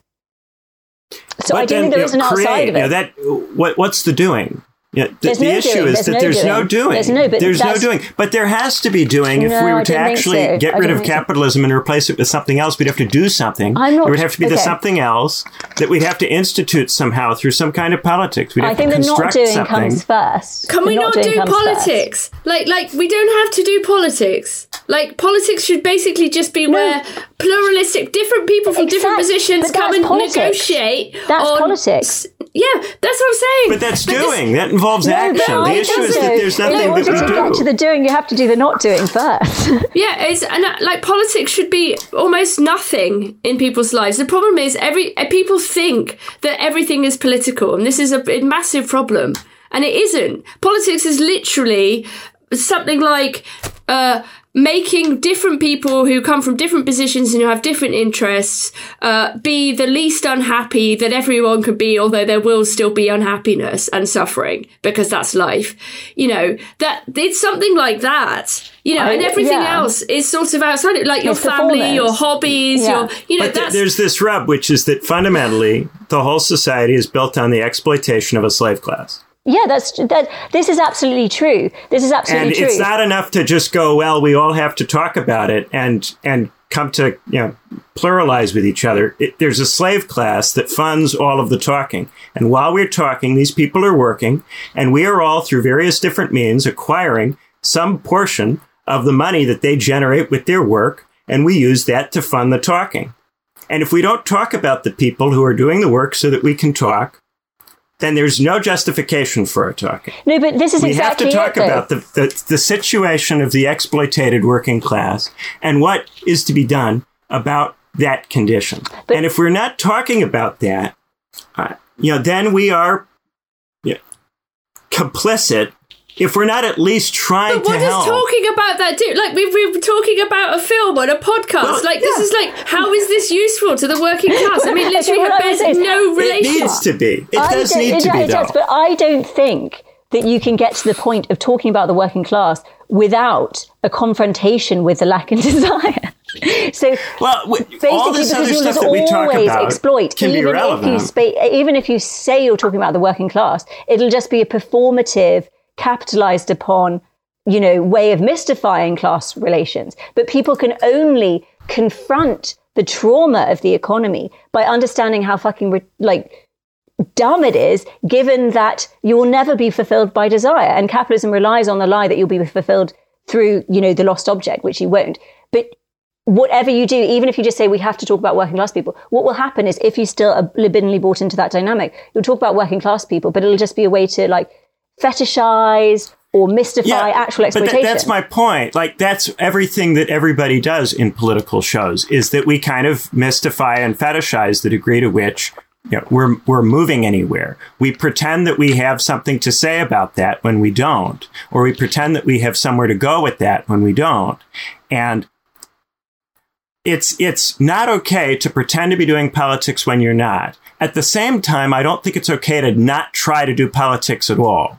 so i don't then, think there is an outside of it you know, that what, what's the doing? Yeah, the, the no issue doing. is There's that no there's no doing. doing. There's no- but There's no doing. But there has to be doing if No, we I were to actually so. get I rid of think so. capitalism and replace it with something else. We'd have to do something. I'm not- there would have to be the something else that we'd have to institute somehow through some kind of politics. We'd have i think to the not doing something. comes first Can The we not doing do comes first. politics? Like, like we don't have to do politics. Like, politics should basically just be where pluralistic, different people from different positions but come and politics. negotiate. That's on politics. S- Yeah, that's what I'm saying. But that's this- doing. that involves No, action. but The I issue think is that there's In nothing order that we to get to the doing, you have to do the not doing first. Yeah, it's and uh, like politics should be almost nothing in people's lives. The problem is every uh, people think that everything is political, and this is a, a massive problem. And it isn't. Politics is literally something like uh, making different people who come from different positions and who have different interests uh, be the least unhappy that everyone could be, although there will still be unhappiness and suffering because that's life. You know that it's something like that. You know, I- and everything yeah. else is sort of outside it, like your family, your hobbies, Yeah. your you know But th- there's this rub, which is that fundamentally the whole society is built on the exploitation of a slave class. Yeah, that's that. This is absolutely true. This is absolutely true. and true. it's not enough to just go well we all have to talk about it and and come to you know pluralize with each other it, there's a slave class that funds all of the talking and while we're talking these people are working and we are all through various different means acquiring some portion of the money that they generate with their work and we use that to fund the talking and if we don't talk about the people who are doing the work so that we can talk then there's no justification for our talking no, but this is we exactly have to talk it, about the, the, the situation of the exploited working class and what is to be done about that condition. But- and if we're not talking about that, uh, you know, then we are you know, complicit if we're not at least trying But what to does help. talking about that do? Like we've been talking about a film on a podcast. Well, like this is like how is this useful to the working class? I mean, literally, what it I'm bears saying is- it needs to be. It I does need it, to be, it though. does, but I don't think that you can get to the point of talking about the working class without a confrontation with the lack of desire. so well, w- basically, all this because other you'll stuff that we talk always about exploit, can be even if you irrelevant. spa- even if you say you're talking about the working class, it'll just be a performative, capitalized upon, you know, way of mystifying class relations. But people can only confront the trauma of the economy by understanding how fucking like dumb it is, given that you will never be fulfilled by desire. And capitalism relies on the lie that you'll be fulfilled through, you know, the lost object, which you won't. But whatever you do, even if you just say we have to talk about working class people, what will happen is if you still are libidinally bought into that dynamic, you'll talk about working class people, but it'll just be a way to like fetishize or mystify actual exploitation. But that's my point. Like that's everything that everybody does in political shows is that we kind of mystify and fetishize the degree to which you know, we're we're moving anywhere. We pretend that we have something to say about that when we don't, or we pretend that we have somewhere to go with that when we don't. And it's it's not okay to pretend to be doing politics when you're not. At the same time, I don't think it's okay to not try to do politics at all.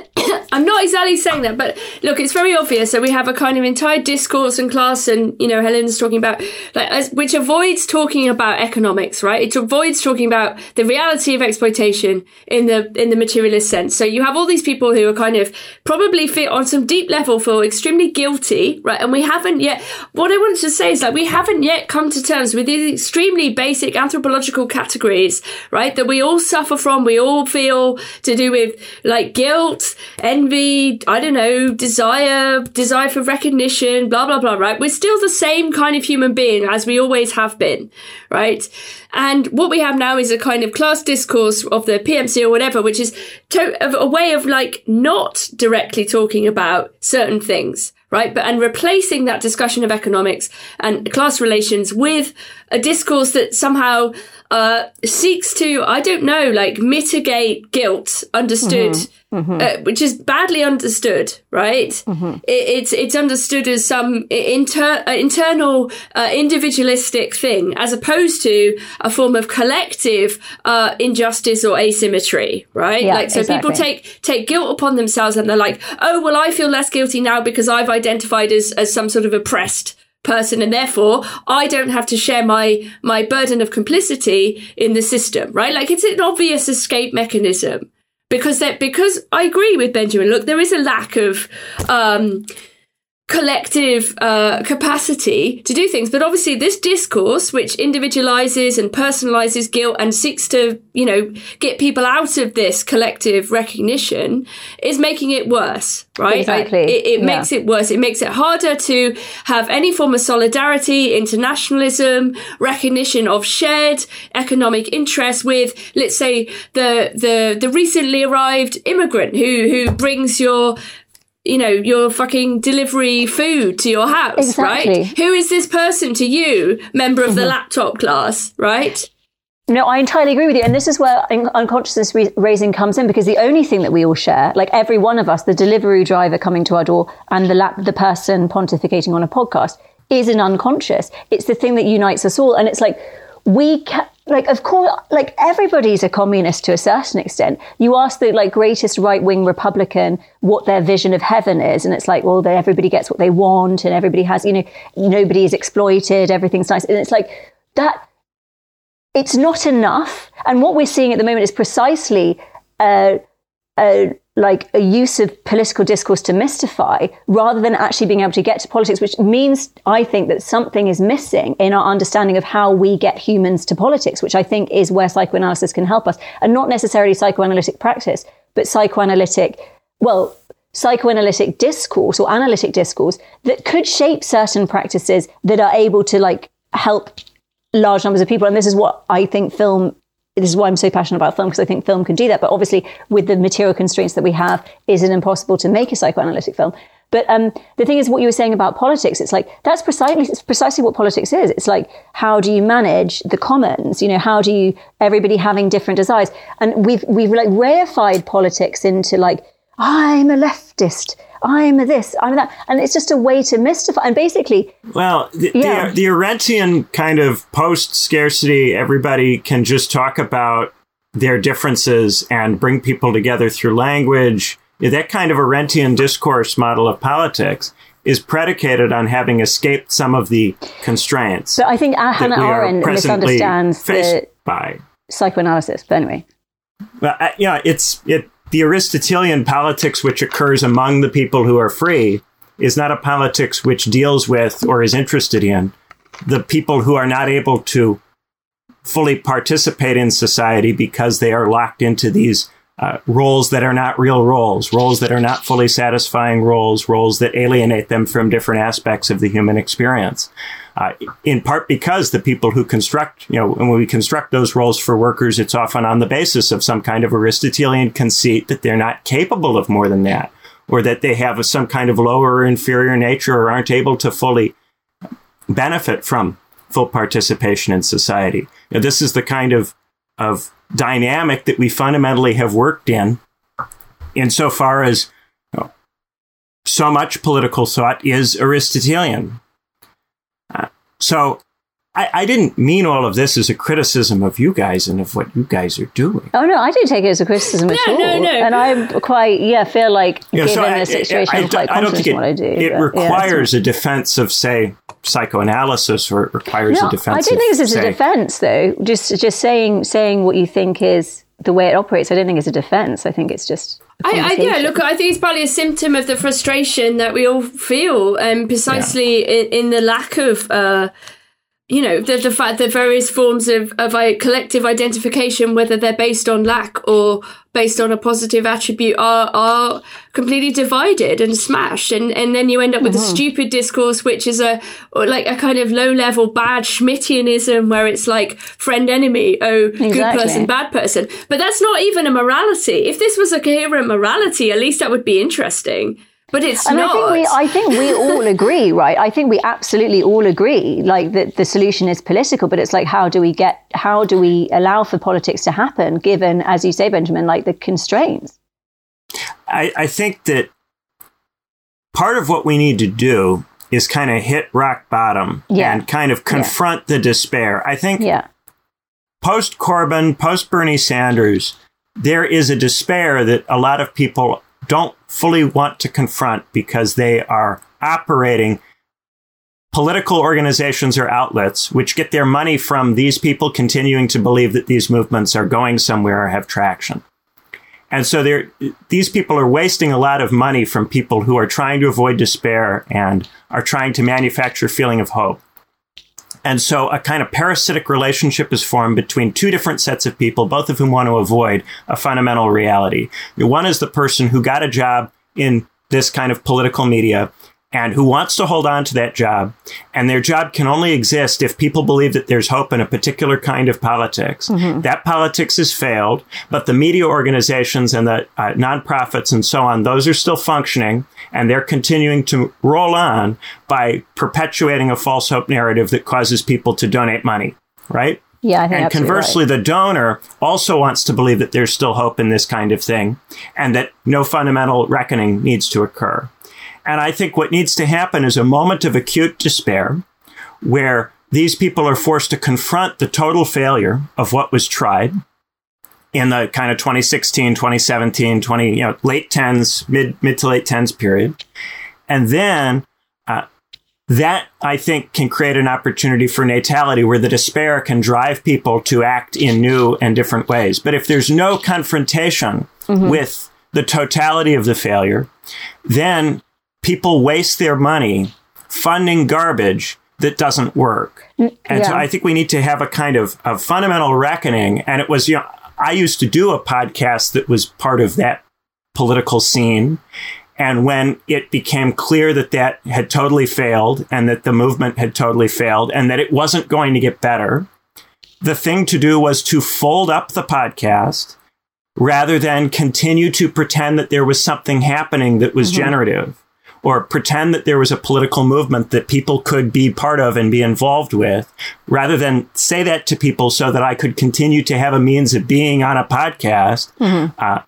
I'm not exactly saying that, but look, it's very obvious that we have a kind of entire discourse and class, and you know, Helen's talking about like as, which avoids talking about economics, right? It avoids talking about the reality of exploitation in the in the materialist sense. So you have all these people who are kind of probably fit on some deep level feel extremely guilty, right? And we haven't yet. What I wanted to say is that we haven't yet come to terms with these extremely basic anthropological categories, right? That we all suffer from, we all feel to do with like guilt and envy, I don't know, desire, desire for recognition, blah, blah, blah, right? We're still the same kind of human being as we always have been, right? And what we have now is a kind of class discourse of the PMC or whatever, which is to- a way of like not directly talking about certain things, right? But, and replacing that discussion of economics and class relations with a discourse that somehow, uh, seeks to, I don't know, like mitigate guilt understood. Mm-hmm Mm-hmm. Uh, which is badly understood, right? Mm-hmm. It, it's it's understood as some inter, uh, internal uh, individualistic thing, as opposed to a form of collective uh, injustice or asymmetry, right? Yeah, like so, exactly. people take take guilt upon themselves, and they're like, "Oh, well, I feel less guilty now because I've identified as as some sort of oppressed." Person and therefore I don't have to share my my burden of complicity in the system right like it's an obvious escape mechanism because that because I agree with Benjamin. Look, there is a lack of um, collective uh, capacity to do things. But obviously, this discourse, which individualizes and personalizes guilt and seeks to, you know, get people out of this collective recognition, is making it worse, right? Exactly. It, it Yeah. makes it worse. It makes it harder to have any form of solidarity, internationalism, recognition of shared economic interests with, let's say, the the the recently arrived immigrant who who brings your you know, your fucking delivery food to your house, Exactly. right? Who is this person to you, member of the mm-hmm. laptop class, right? No, I entirely agree with you. And this is where un- unconsciousness re- raising comes in because the only thing that we all share, like every one of us, the delivery driver coming to our door and the, lap- the person pontificating on a podcast, is an unconscious. It's the thing that unites us all. And it's like, we ca- like, of course, like everybody's a communist to a certain extent. You ask the like greatest right wing Republican what their vision of heaven is, and it's like, well, they, everybody gets what they want, and everybody has, you know, nobody is exploited, everything's nice, and it's like that it's not enough. And what we're seeing at the moment is precisely uh, a, like a use of political discourse to mystify rather than actually being able to get to politics, which means I think that something is missing in our understanding of how we get humans to politics, which I think is where psychoanalysis can help us. And not necessarily psychoanalytic practice, but psychoanalytic, well, psychoanalytic discourse or analytic discourse that could shape certain practices that are able to like help large numbers of people. And this is what I think film, this is why I'm so passionate about film, because I think film can do that. But obviously, with the material constraints that we have, is it impossible to make a psychoanalytic film? But um, the thing is, what you were saying about politics, it's like that's precisely it's precisely what politics is. It's like how do you manage the commons? You know, how do you everybody having different desires? And we've we've like reified politics into like I'm a leftist, I'm this, I'm that, and it's just a way to mystify. And basically, Well, the, Yeah. the, the Arendtian kind of post scarcity, everybody can just talk about their differences and bring people together through language. That kind of Arendtian discourse model of politics is predicated on having escaped some of the constraints but I think Hannah Arendt misunderstands the by. psychoanalysis. But anyway, Well, uh, yeah, it's it. The Aristotelian politics, which occurs among the people who are free, is not a politics which deals with or is interested in the people who are not able to fully participate in society because they are locked into these uh, roles that are not real roles, roles that are not fully satisfying roles, roles that alienate them from different aspects of the human experience. Uh, in part because the people who construct, you know, when we construct those roles for workers, it's often on the basis of some kind of Aristotelian conceit that they're not capable of more than that, or that they have a, some kind of lower or inferior nature or aren't able to fully benefit from full participation in society. Now, this is the kind of, of dynamic that we fundamentally have worked in insofar as so much political thought is Aristotelian. So I, I, didn't mean all of this as a criticism of you guys and of what you guys are doing. Oh no, I didn't take it as a criticism no, at all. No, no, And I quite yeah feel like yeah, given so the I, situation, I, I'm quite I don't think it, what I do. It but, requires yeah, a defense of say psychoanalysis, or it requires no, a defense. I don't think this is say, a defense though. Just just saying saying what you think is the way it operates. I don't think it's a defense. I think it's just. I, I, yeah, look, I think it's partly a symptom of the frustration that we all feel, and um, precisely yeah. in, in, the lack of uh, you know the, the fact that various forms of, of collective identification whether they're based on lack or based on a positive attribute are are completely divided and smashed and and then you end up with mm-hmm. a stupid discourse which is a like a kind of low level bad schmittianism where it's like friend enemy oh exactly. good person bad person but that's not even a morality if this was a coherent morality at least that would be interesting but it's and not. I think we, I think we all agree, right? I think we absolutely all agree, like that the solution is political. But it's like, how do we get? How do we allow for politics to happen, given, as you say, Benjamin, like the constraints? I, I think that part of what we need to do is kind of hit rock bottom yeah. and kind of confront yeah. the despair. I think yeah. post Corbyn, post Bernie Sanders, there is a despair that a lot of people don't fully want to confront because they are operating political organizations or outlets which get their money from these people continuing to believe that these movements are going somewhere or have traction. And so these people are wasting a lot of money from people who are trying to avoid despair and are trying to manufacture a feeling of hope. And so a kind of parasitic relationship is formed between two different sets of people, both of whom want to avoid a fundamental reality. One is the person who got a job in this kind of political media and who wants to hold on to that job. And their job can only exist if people believe that there's hope in a particular kind of politics. Mm-hmm. That politics has failed, but the media organizations and the uh, nonprofits and so on, those are still functioning and they're continuing to roll on by perpetuating a false hope narrative that causes people to donate money, right? Yeah, and conversely, right. the donor also wants to believe that there's still hope in this kind of thing and that no fundamental reckoning needs to occur. And I think what needs to happen is a moment of acute despair where these people are forced to confront the total failure of what was tried in the kind of 2016, 2017, 20, you know, late tens, mid, mid to late tens period. And then, uh, that I think can create an opportunity for natality where the despair can drive people to act in new and different ways. But if there's no confrontation mm-hmm. with the totality of the failure, then people waste their money funding garbage that doesn't work. And yeah. so I think we need to have a kind of, of fundamental reckoning. And it was, you know, I used to do a podcast that was part of that political scene. And when it became clear that that had totally failed and that the movement had totally failed and that it wasn't going to get better, the thing to do was to fold up the podcast rather than continue to pretend that there was something happening that was mm-hmm. generative or pretend that there was a political movement that people could be part of and be involved with, rather than say that to people so that I could continue to have a means of being on a podcast. Mm-hmm. Uh,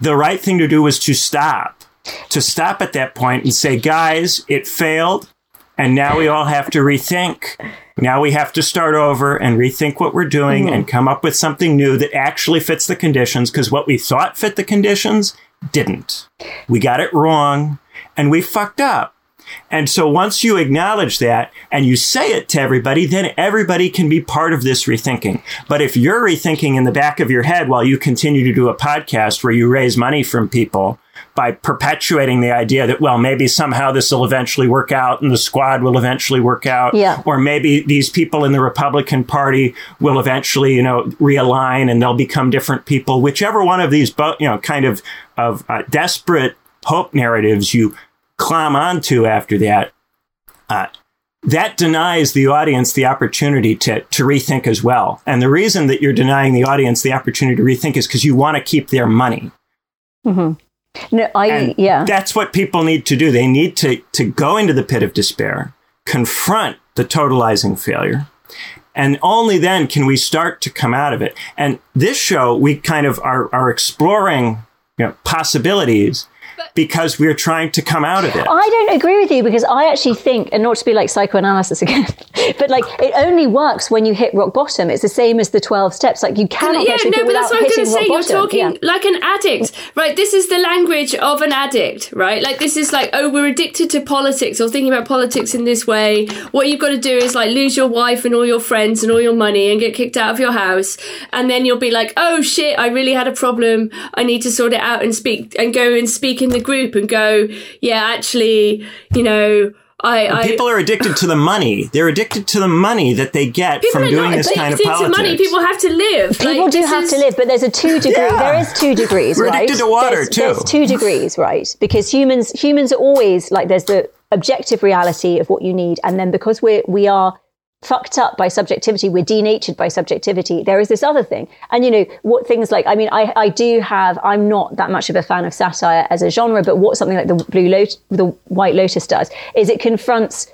the right thing to do was to stop, to stop at that point and say, guys, it failed. And now we all have to rethink. Now we have to start over and rethink what we're doing mm-hmm. and come up with something new that actually fits the conditions because what we thought fit the conditions didn't. We got it wrong and we fucked up. And so once you acknowledge that and you say it to everybody, then everybody can be part of this rethinking. But if you're rethinking in the back of your head while you continue to do a podcast where you raise money from people by perpetuating the idea that, well, maybe somehow this will eventually work out and the squad will eventually work out. Yeah. Or maybe these people in the Republican Party will eventually, you know, realign and they'll become different people. Whichever one of these, you know, kind of, of uh, desperate hope narratives you climb onto after that, uh, that denies the audience the opportunity to, to rethink as well. And the reason that you're denying the audience the opportunity to rethink is because you want to keep their money. Mm-hmm. No, I and yeah. That's what people need to do. They need to, to go into the pit of despair, confront the totalizing failure, and only then can we start to come out of it. And this show, we kind of are, are exploring you know, possibilities because we're trying to come out of it. I don't agree with you because I actually think, and not to be like psychoanalysis again, but like it only works when you hit rock bottom. It's the same as the 12 steps. Like you cannot yeah, get to no, it but without that's what I was hitting going to say. You're bottom. talking Yeah. like an addict, right? This is the language of an addict, right? Like this is like, oh, we're addicted to politics or thinking about politics in this way. What you've got to do is like lose your wife and all your friends and all your money and get kicked out of your house, and then you'll be like, oh shit, I really had a problem. I need to sort it out and speak and go and speak in the group and go, yeah, actually, you know. I, I, People are addicted to the money. They're addicted to the money that they get people from doing not this kind of addicted to politics. money. People have to live. People Like, do have is- to live, but there's a two degree. Yeah. There is two degrees, We're right? addicted to water, there's, too. There's two degrees, right? Because humans humans are always like there's the objective reality of what you need, and then because we're we are fucked up by subjectivity, we're denatured by subjectivity. There is this other thing, and you know what things like. I mean, I I do have. I'm not that much of a fan of satire as a genre, but what something like the Blue Lotus, the White Lotus does is it confronts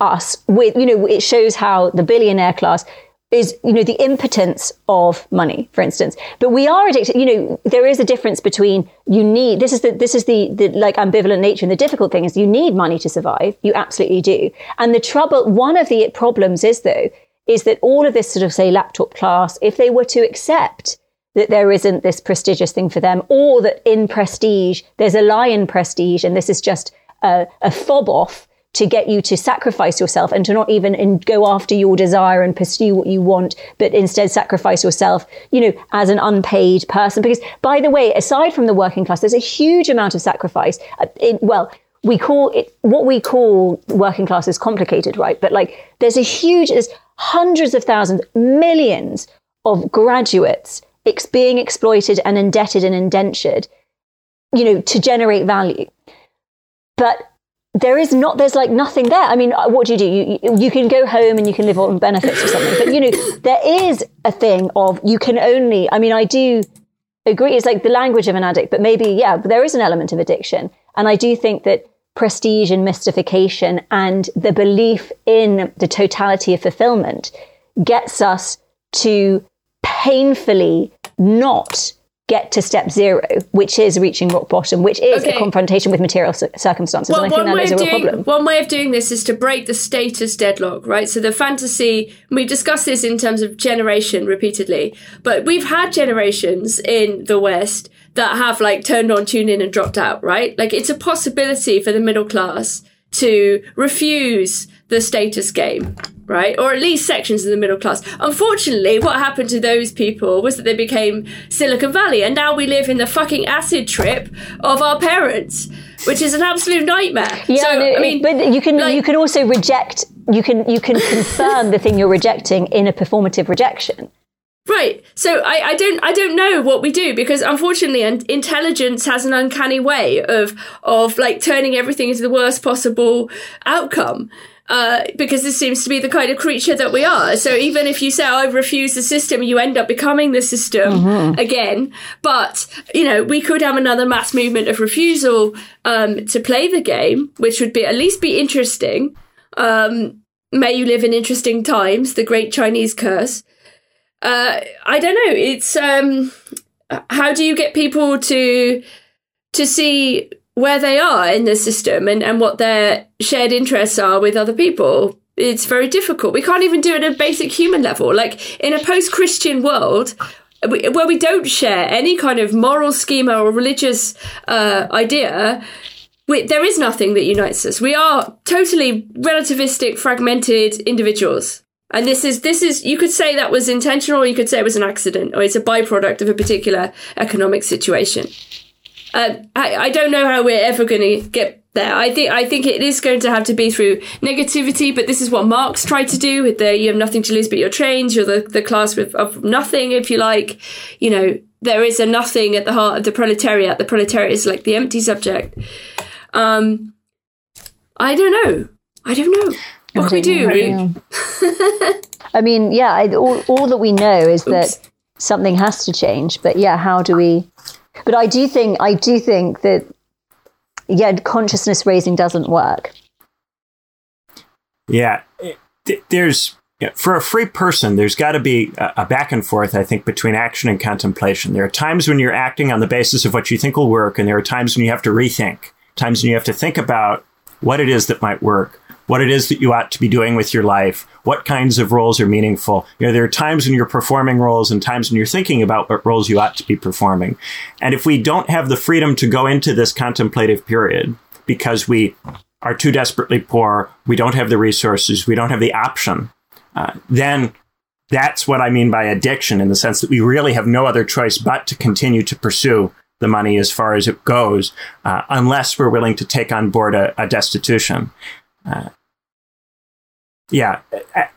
us with you know it shows how the billionaire class is you know the impotence of money for instance. But we are addicted you know there is a difference between you need this is the this is the, the like ambivalent nature. And the difficult thing is you need money to survive. You absolutely do. And the trouble one of the problems is though is that all of this sort of say laptop class if they were to accept that there isn't this prestigious thing for them or that in prestige there's a lie in prestige and this is just a, a fob off to get you to sacrifice yourself and to not even in, go after your desire and pursue what you want, but instead sacrifice yourself, you know, as an unpaid person. Because, by the way, aside from the working class, there's a huge amount of sacrifice. Uh, in, well, we call it what we call working class is complicated, right? But like, there's a huge, there's hundreds of thousands, millions of graduates ex- being exploited and indebted and indentured, you know, to generate value. But there is not there's like nothing there. I mean uh, what do you do? You, you, you can go home and you can live on benefits or something. But you know there is a thing of you can only i mean i do agree it's like the language of an addict but maybe yeah there is an element of addiction. And i do think that prestige and mystification and the belief in the totality of fulfillment gets us to painfully not get to step zero, which is reaching rock bottom, which is Okay. a confrontation with material cir- circumstances. Well, and I think that way a real doing problem. one way of doing this is to break the status deadlock, right? So the fantasy we discussed this in terms of generation repeatedly, but we've had generations in the West that have like turned on, tuned in, and dropped out, right? Like it's a possibility for the middle class to refuse the status game, right? Or at least sections of the middle class. Unfortunately, what happened to those people was that they became Silicon Valley, and now we live in the fucking acid trip of our parents, which is an absolute nightmare. Yeah, so, no, I mean, but you can like- you can also reject. You can you can confirm the thing you're rejecting in a performative rejection. Right. So I, I don't I don't know what we do because unfortunately and intelligence has an uncanny way of of like turning everything into the worst possible outcome. Uh, because this seems to be the kind of creature that we are. So even if you say, I refuse the system, you end up becoming the system again. But, you know, we could have another mass movement of refusal, um, to play the game, which would be at least be interesting. Um, may you live in interesting times, the great Chinese curse uh, I don't know. It's um, how do you get people to to see where they are in the system and, and what their shared interests are with other people? It's very difficult. We can't even do it at a basic human level. Like in a post Christian world, where we don't share any kind of moral schema or religious uh, idea, we, there is nothing that unites us. We are totally relativistic, fragmented individuals. And this is this is you could say that was intentional, or you could say it was an accident, or it's a byproduct of a particular economic situation. uh, I, I don't know how we're ever going to get there. I think I think it is going to have to be through negativity, but this is what Marx tried to do with the you have nothing to lose but your trains. You're the, the class with, of nothing, if you like. You know, there is a nothing at the heart of the proletariat. The proletariat is like the empty subject. Um, I don't know. I don't know. What can we do? I mean, yeah, I, all, all that we know is Oops. that something has to change. But yeah, how do we? But I do think I do think that yeah, consciousness raising doesn't work. Yeah, there's for a free person, there's got to be a back and forth, I think, between action and contemplation. There are times when you're acting on the basis of what you think will work, and there are times when you have to rethink, times when you have to think about what it is that might work, what it is that you ought to be doing with your life, what kinds of roles are meaningful. You know, there are times when you're performing roles and times when you're thinking about what roles you ought to be performing. And if we don't have the freedom to go into this contemplative period because we are too desperately poor, we don't have the resources, we don't have the option, uh, then that's what I mean by addiction in the sense that we really have no other choice but to continue to pursue the money as far as it goes, uh, unless we're willing to take on board a, a destitution. Uh, yeah, I,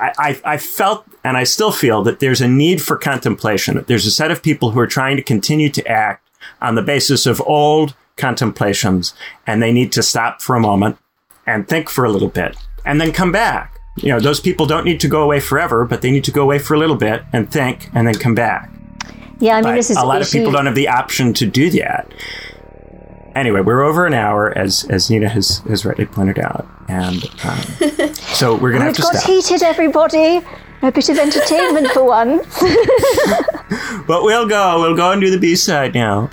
I, I, felt and I still feel that there's a need for contemplation, that there's a set of people who are trying to continue to act on the basis of old contemplations, and they need to stop for a moment and think for a little bit and then come back. You know, those people don't need to go away forever, but they need to go away for a little bit and think and then come back. Yeah, I mean, but this is a lot of people don't have the option to do that. Anyway, we're over an hour, as as Nina has has rightly pointed out, and um, so we're gonna oh, have to got stop. heated, everybody. A bit of entertainment for once. but we'll go. We'll go and do the B side now.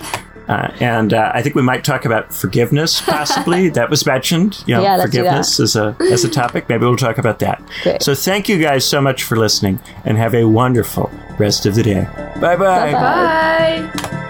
Uh, and uh, I think we might talk about forgiveness, possibly. that was mentioned. You know, yeah, forgiveness as a as a topic. Maybe we'll talk about that. Great. So thank you guys so much for listening, and have a wonderful rest of the day. Bye-bye. Bye bye.